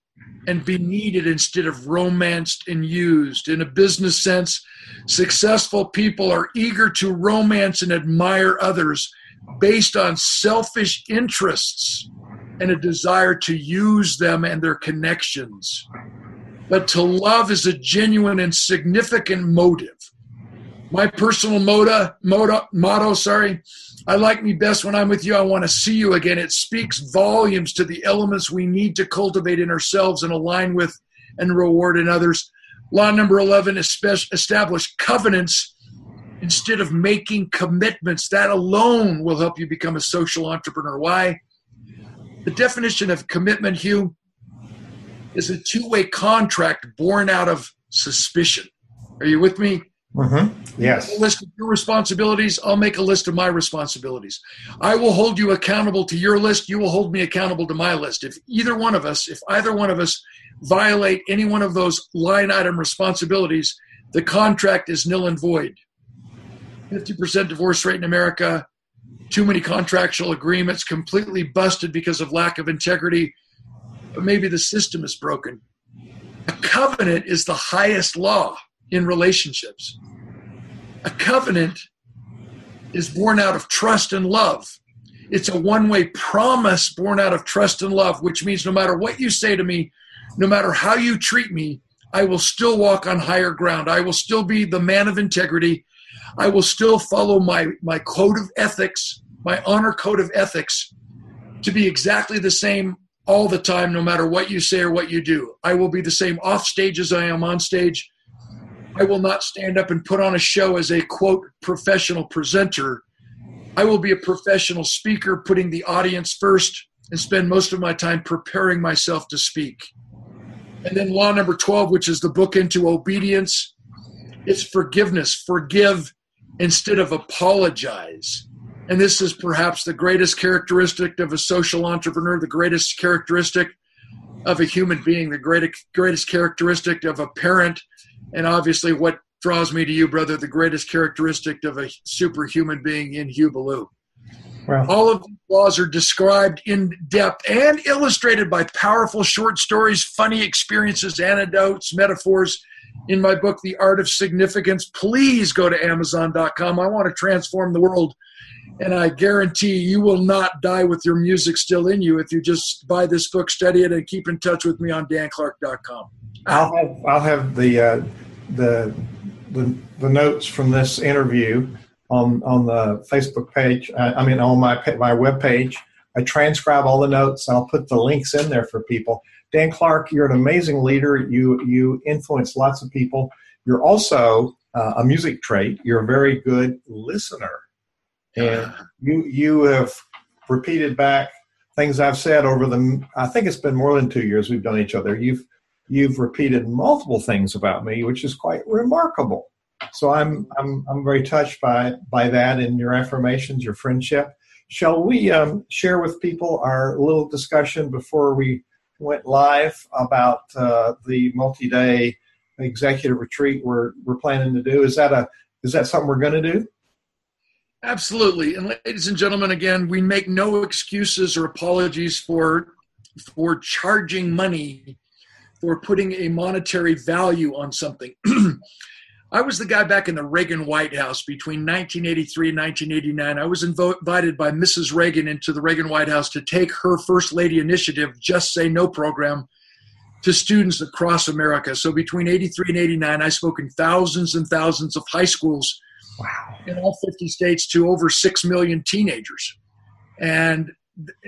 and be needed instead of romanced and used. In a business sense, successful people are eager to romance and admire others based on selfish interests and a desire to use them and their connections. But to love is a genuine and significant motive my personal motto, motto, motto, sorry, I like me best when I'm with you. I want to see you again. It speaks volumes to the elements we need to cultivate in ourselves and align with and reward in others. Law number 11, establish covenants instead of making commitments. That alone will help you become a social entrepreneur. Why? The definition of commitment, Hugh, is a two way contract born out of suspicion. Are you with me? Mm-hmm. Yes. A list of your responsibilities. I'll make a list of my responsibilities. I will hold you accountable to your list. You will hold me accountable to my list. If either one of us, if either one of us violate any one of those line item responsibilities, the contract is nil and void. 50% divorce rate in America, too many contractual agreements, completely busted because of lack of integrity. But maybe the system is broken. A covenant is the highest law in relationships. A covenant is born out of trust and love. It's a one way promise born out of trust and love, which means no matter what you say to me, no matter how you treat me, I will still walk on higher ground. I will still be the man of integrity. I will still follow my, my code of ethics, my honor code of ethics, to be exactly the same all the time, no matter what you say or what you do. I will be the same off stage as I am on stage. I will not stand up and put on a show as a quote professional presenter. I will be a professional speaker, putting the audience first and spend most of my time preparing myself to speak. And then law number 12, which is the book into obedience, it's forgiveness. Forgive instead of apologize. And this is perhaps the greatest characteristic of a social entrepreneur, the greatest characteristic of a human being, the greatest, greatest characteristic of a parent, and obviously what draws me to you, brother, the greatest characteristic of a superhuman being in Hugh Ballou. Wow. All of these laws are described in depth and illustrated by powerful short stories, funny experiences, anecdotes, metaphors in my book, The Art of Significance. Please go to Amazon.com. I want to transform the world. And I guarantee you will not die with your music still in you if you just buy this book, study it, and keep in touch with me on danclark.com. I'll have I'll have the uh, the the the notes from this interview on on the Facebook page. Uh, I mean, on my my web page. I transcribe all the notes. I'll put the links in there for people. Dan Clark, you're an amazing leader. You you influence lots of people. You're also uh, a music trait. You're a very good listener, and you you have repeated back things I've said over the. I think it's been more than two years we've done each other. You've you've repeated multiple things about me, which is quite remarkable. So I'm I'm I'm very touched by by that and your affirmations, your friendship. Shall we um, share with people our little discussion before we went live about uh, the multi-day executive retreat we're we're planning to do? Is that a is that something we're going to do? Absolutely. And ladies and gentlemen, again, we make no excuses or apologies for for charging money for putting a monetary value on something. I was the guy back in the Reagan White House between 1983 and 1989. I was invited by Mrs. Reagan into the Reagan White House to take her First Lady initiative, Just Say No program, to students across America. So between 83 and 89, I spoke in thousands and thousands of high schools wow. in all 50 states to over 6 million teenagers. And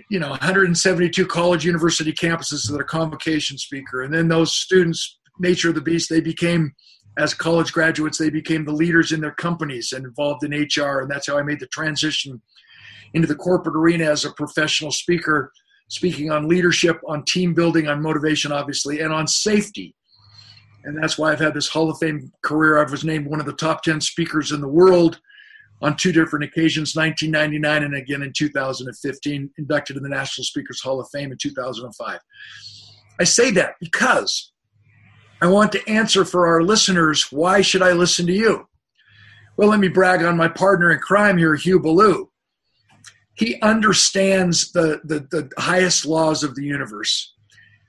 you know 172 college university campuses that a convocation speaker and then those students nature of the beast they became as college graduates, they became the leaders in their companies and involved in HR. And that's how I made the transition into the corporate arena as a professional speaker, speaking on leadership, on team building, on motivation, obviously, and on safety. And that's why I've had this Hall of Fame career. I was named one of the top 10 speakers in the world on two different occasions 1999 and again in 2015, inducted in the National Speakers Hall of Fame in 2005. I say that because I want to answer for our listeners why should I listen to you? Well, let me brag on my partner in crime here, Hugh Ballou. He understands the, the, the highest laws of the universe.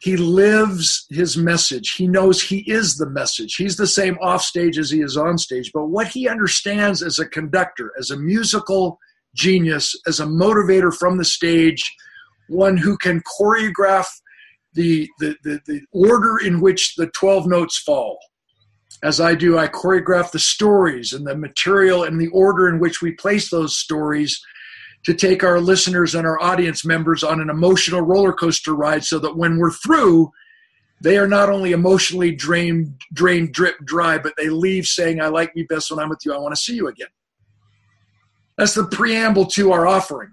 He lives his message. He knows he is the message. He's the same off stage as he is on stage. But what he understands as a conductor, as a musical genius, as a motivator from the stage, one who can choreograph the, the, the, the order in which the 12 notes fall. As I do, I choreograph the stories and the material and the order in which we place those stories to take our listeners and our audience members on an emotional roller coaster ride so that when we're through, they are not only emotionally drained, drained, drip dry, but they leave saying, I like me best when I'm with you. I want to see you again. That's the preamble to our offering.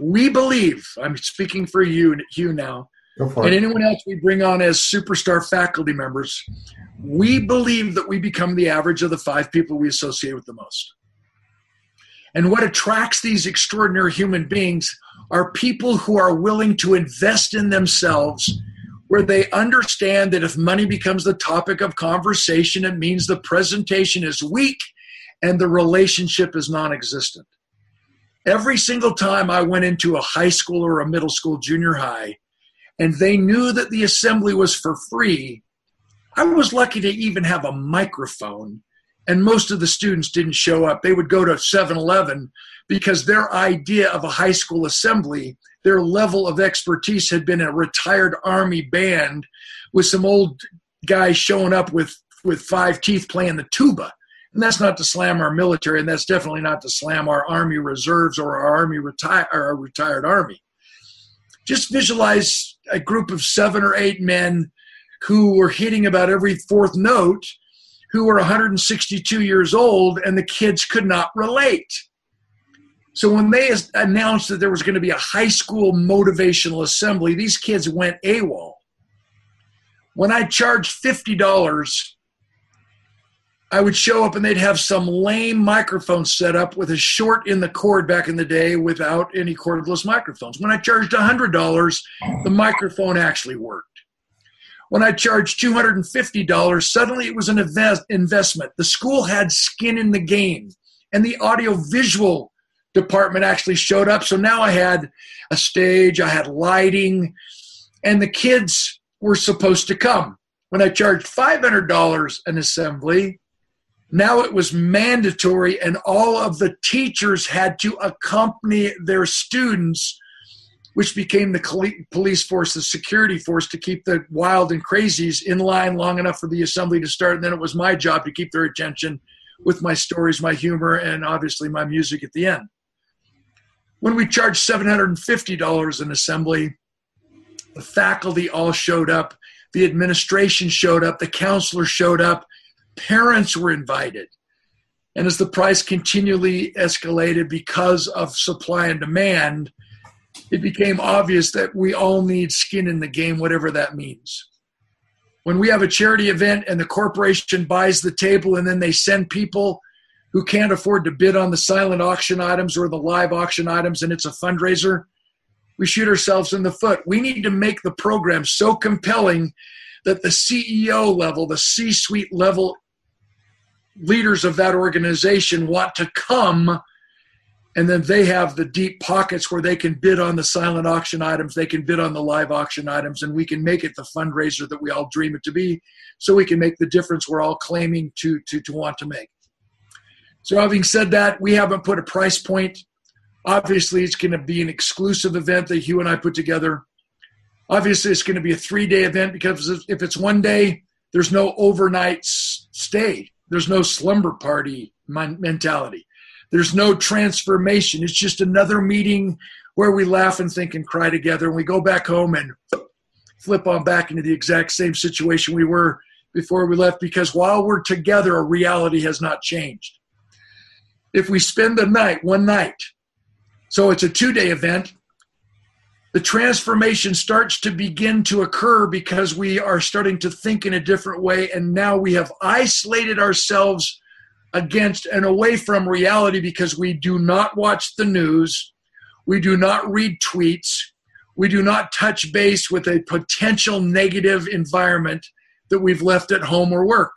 We believe, I'm speaking for you, you now, and it. anyone else we bring on as superstar faculty members, we believe that we become the average of the five people we associate with the most. And what attracts these extraordinary human beings are people who are willing to invest in themselves, where they understand that if money becomes the topic of conversation, it means the presentation is weak and the relationship is non existent. Every single time I went into a high school or a middle school, junior high, and they knew that the assembly was for free, I was lucky to even have a microphone. And most of the students didn't show up. They would go to 7 Eleven because their idea of a high school assembly, their level of expertise had been a retired Army band with some old guys showing up with, with five teeth playing the tuba. And that's not to slam our military, and that's definitely not to slam our Army reserves or our Army retire or our retired Army. Just visualize a group of seven or eight men who were hitting about every fourth note, who were 162 years old, and the kids could not relate. So when they announced that there was going to be a high school motivational assembly, these kids went AWOL. When I charged $50, I would show up and they'd have some lame microphone set up with a short in the cord back in the day without any cordless microphones. When I charged $100, the microphone actually worked. When I charged $250, suddenly it was an invest- investment. The school had skin in the game, and the audio visual department actually showed up. So now I had a stage, I had lighting, and the kids were supposed to come. When I charged $500 an assembly, now it was mandatory, and all of the teachers had to accompany their students, which became the police force, the security force, to keep the wild and crazies in line long enough for the assembly to start. And then it was my job to keep their attention with my stories, my humor, and obviously my music at the end. When we charged $750 an assembly, the faculty all showed up, the administration showed up, the counselor showed up, parents were invited. And as the price continually escalated because of supply and demand, it became obvious that we all need skin in the game, whatever that means. When we have a charity event and the corporation buys the table and then they send people who can't afford to bid on the silent auction items or the live auction items and it's a fundraiser, we shoot ourselves in the foot. We need to make the program so compelling that the CEO level, the C suite level leaders of that organization want to come and then they have the deep pockets where they can bid on the silent auction items they can bid on the live auction items and we can make it the fundraiser that we all dream it to be so we can make the difference we're all claiming to to, to want to make. So having said that we haven't put a price point. Obviously it's going to be an exclusive event that hugh and i put together. Obviously it's going to be a three day event because if it's one day there's no overnight stay there's no slumber party mentality. There's no transformation. It's just another meeting where we laugh and think and cry together, and we go back home and flip on back into the exact same situation we were before we left because while we're together, our reality has not changed. If we spend the night, one night, so it's a two day event, the transformation starts to begin to occur because we are starting to think in a different way. And now we have isolated ourselves against and away from reality because we do not watch the news, we do not read tweets, we do not touch base with a potential negative environment that we've left at home or work.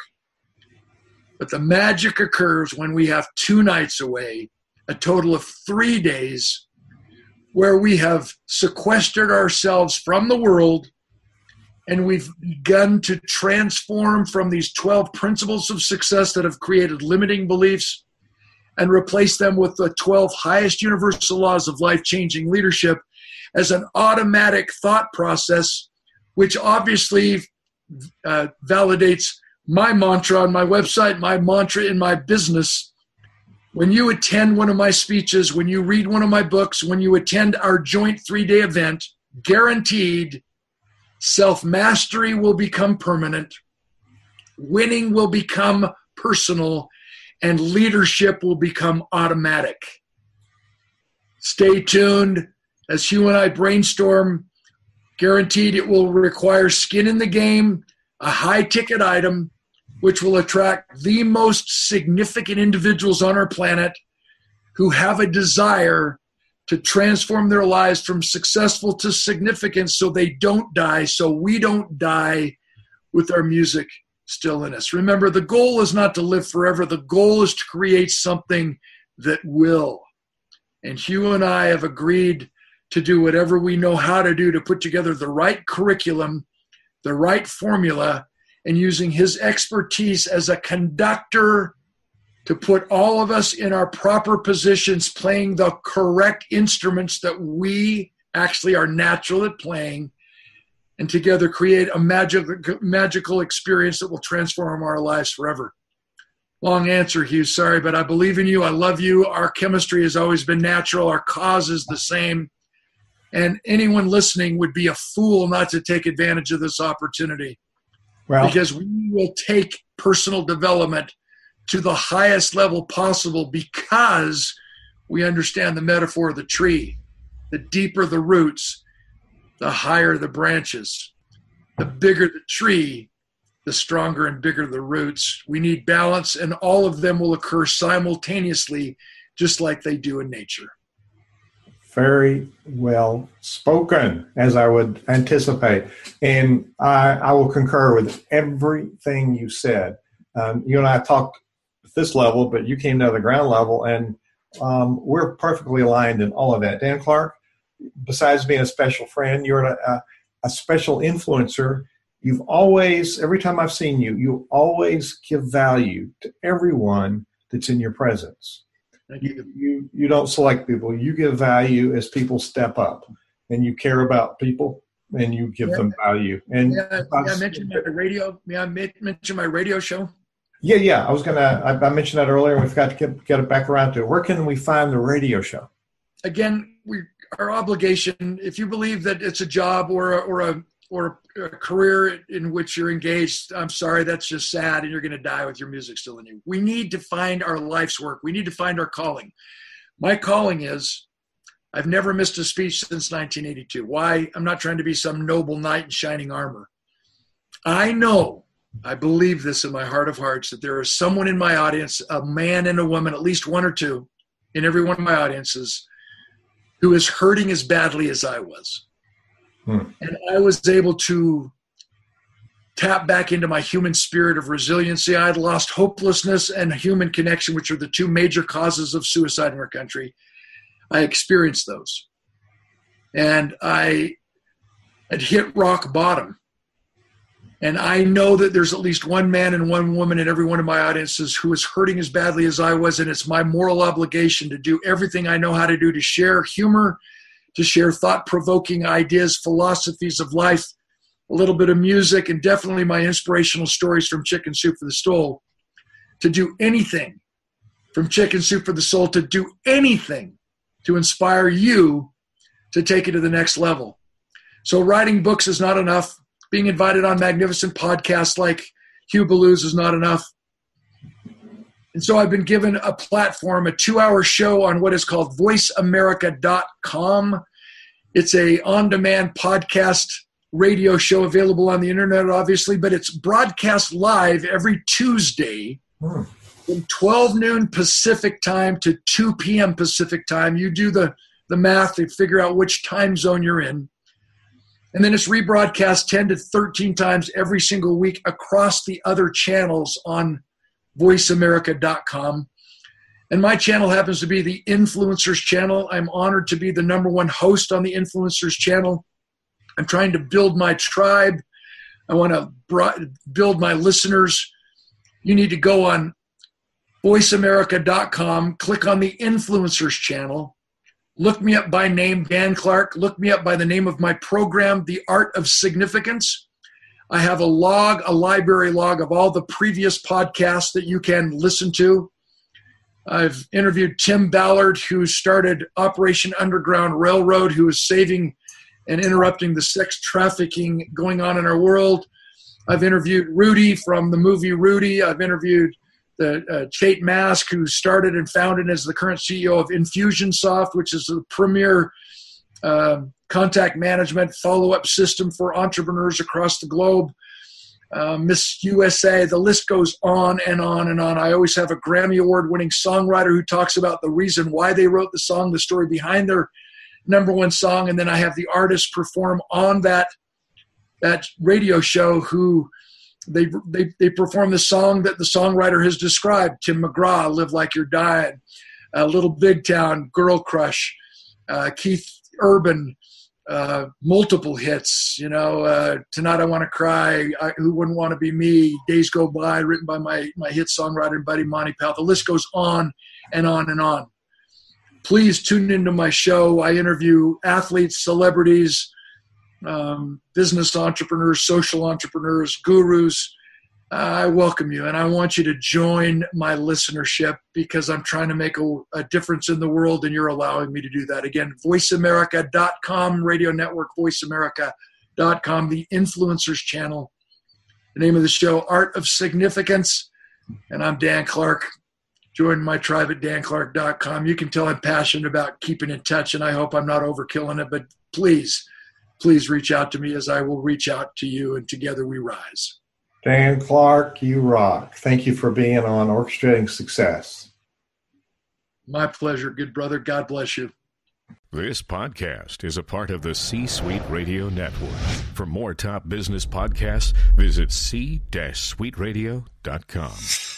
But the magic occurs when we have two nights away, a total of three days where we have sequestered ourselves from the world and we've begun to transform from these 12 principles of success that have created limiting beliefs and replace them with the 12 highest universal laws of life changing leadership as an automatic thought process, which obviously uh, validates my mantra on my website, my mantra in my business when you attend one of my speeches, when you read one of my books, when you attend our joint three day event, guaranteed self mastery will become permanent, winning will become personal, and leadership will become automatic. Stay tuned. as Hugh and I brainstorm, guaranteed it will require skin in the game, a high ticket item, which will attract the most significant individuals on our planet who have a desire to transform their lives from successful to significant so they don't die, so we don't die with our music still in us. Remember, the goal is not to live forever, the goal is to create something that will. And Hugh and I have agreed to do whatever we know how to do to put together the right curriculum, the right formula, and using his expertise as a conductor to put all of us in our proper positions, playing the correct instruments that we actually are natural at playing, and together create a magical, magical experience that will transform our lives forever. Long answer, Hugh. Sorry, but I believe in you. I love you. Our chemistry has always been natural. Our cause is the same. And anyone listening would be a fool not to take advantage of this opportunity. Well, because we will take personal development to the highest level possible because we understand the metaphor of the tree. The deeper the roots, the higher the branches. The bigger the tree, the stronger and bigger the roots. We need balance, and all of them will occur simultaneously, just like they do in nature. Very well spoken, as I would anticipate. And I, I will concur with everything you said. Um, you and I talked at this level, but you came down to the ground level, and um, we're perfectly aligned in all of that. Dan Clark, besides being a special friend, you're a, a, a special influencer. You've always, every time I've seen you, you always give value to everyone that's in your presence. You, you, you don't select people. You give value as people step up, and you care about people, and you give yeah. them value. And yeah, I mention my radio? May I mention my radio show? Yeah, yeah. I was gonna. I, I mentioned that earlier. We've got to get get it back around to. It. Where can we find the radio show? Again, we our obligation. If you believe that it's a job or a, or a or a career in which you're engaged, I'm sorry, that's just sad, and you're going to die with your music still in you. We need to find our life's work. We need to find our calling. My calling is I've never missed a speech since 1982. Why? I'm not trying to be some noble knight in shining armor. I know I believe this in my heart of hearts that there is someone in my audience, a man and a woman, at least one or two in every one of my audiences, who is hurting as badly as I was. Hmm. And I was able to tap back into my human spirit of resiliency. I had lost hopelessness and human connection, which are the two major causes of suicide in our country. I experienced those. And I had hit rock bottom. And I know that there's at least one man and one woman in every one of my audiences who is hurting as badly as I was. And it's my moral obligation to do everything I know how to do to share humor, to share thought provoking ideas, philosophies of life, a little bit of music, and definitely my inspirational stories from Chicken Soup for the Soul. To do anything from Chicken Soup for the Soul, to do anything to inspire you to take it to the next level. So, writing books is not enough being invited on magnificent podcasts like Hugh Ballou's is not enough. And so I've been given a platform, a two hour show on what is called voiceamerica.com. It's a on demand podcast radio show available on the internet, obviously, but it's broadcast live every Tuesday hmm. from 12 noon Pacific time to 2 p.m. Pacific time. You do the, the math to figure out which time zone you're in. And then it's rebroadcast 10 to 13 times every single week across the other channels on voiceamerica.com. And my channel happens to be the Influencers channel. I'm honored to be the number one host on the Influencers channel. I'm trying to build my tribe. I want to build my listeners. You need to go on voiceamerica.com, click on the Influencers channel, Look me up by name, Dan Clark. Look me up by the name of my program, The Art of Significance. I have a log, a library log of all the previous podcasts that you can listen to. I've interviewed Tim Ballard, who started Operation Underground Railroad, who is saving and interrupting the sex trafficking going on in our world. I've interviewed Rudy from the movie Rudy. I've interviewed the uh, Mask, who started and founded as the current CEO of Infusionsoft, which is the premier uh, contact management, follow up system for entrepreneurs across the globe. Uh, Miss USA, the list goes on and on and on. I always have a Grammy Award winning songwriter who talks about the reason why they wrote the song, the story behind their number one song, and then I have the artist perform on that that radio show who they they they perform the song that the songwriter has described. Tim McGraw, "Live Like You're Dying," uh, "Little Big Town," "Girl Crush," uh, Keith Urban, uh, multiple hits. You know, uh, "Tonight I Want to Cry," I, "Who Wouldn't Want to Be Me," "Days Go By," written by my my hit songwriter and buddy Monty Powell. The list goes on and on and on. Please tune into my show. I interview athletes, celebrities um, business entrepreneurs, social entrepreneurs, gurus. I welcome you and I want you to join my listenership because I'm trying to make a, a, difference in the world and you're allowing me to do that. Again, voiceamerica.com, radio network, voiceamerica.com, the influencers channel. The name of the show, Art of Significance. And I'm Dan Clark. Join my tribe at danclark.com. You can tell I'm passionate about keeping in touch and I hope I'm not overkilling it, but please please reach out to me as I will reach out to you, and together we rise. Dan Clark, you rock. Thank you for being on Orchestrating Success. My pleasure, good brother. God bless you. This podcast is a part of the C Suite Radio Network. For more top business podcasts, visit c-suiteradio.com.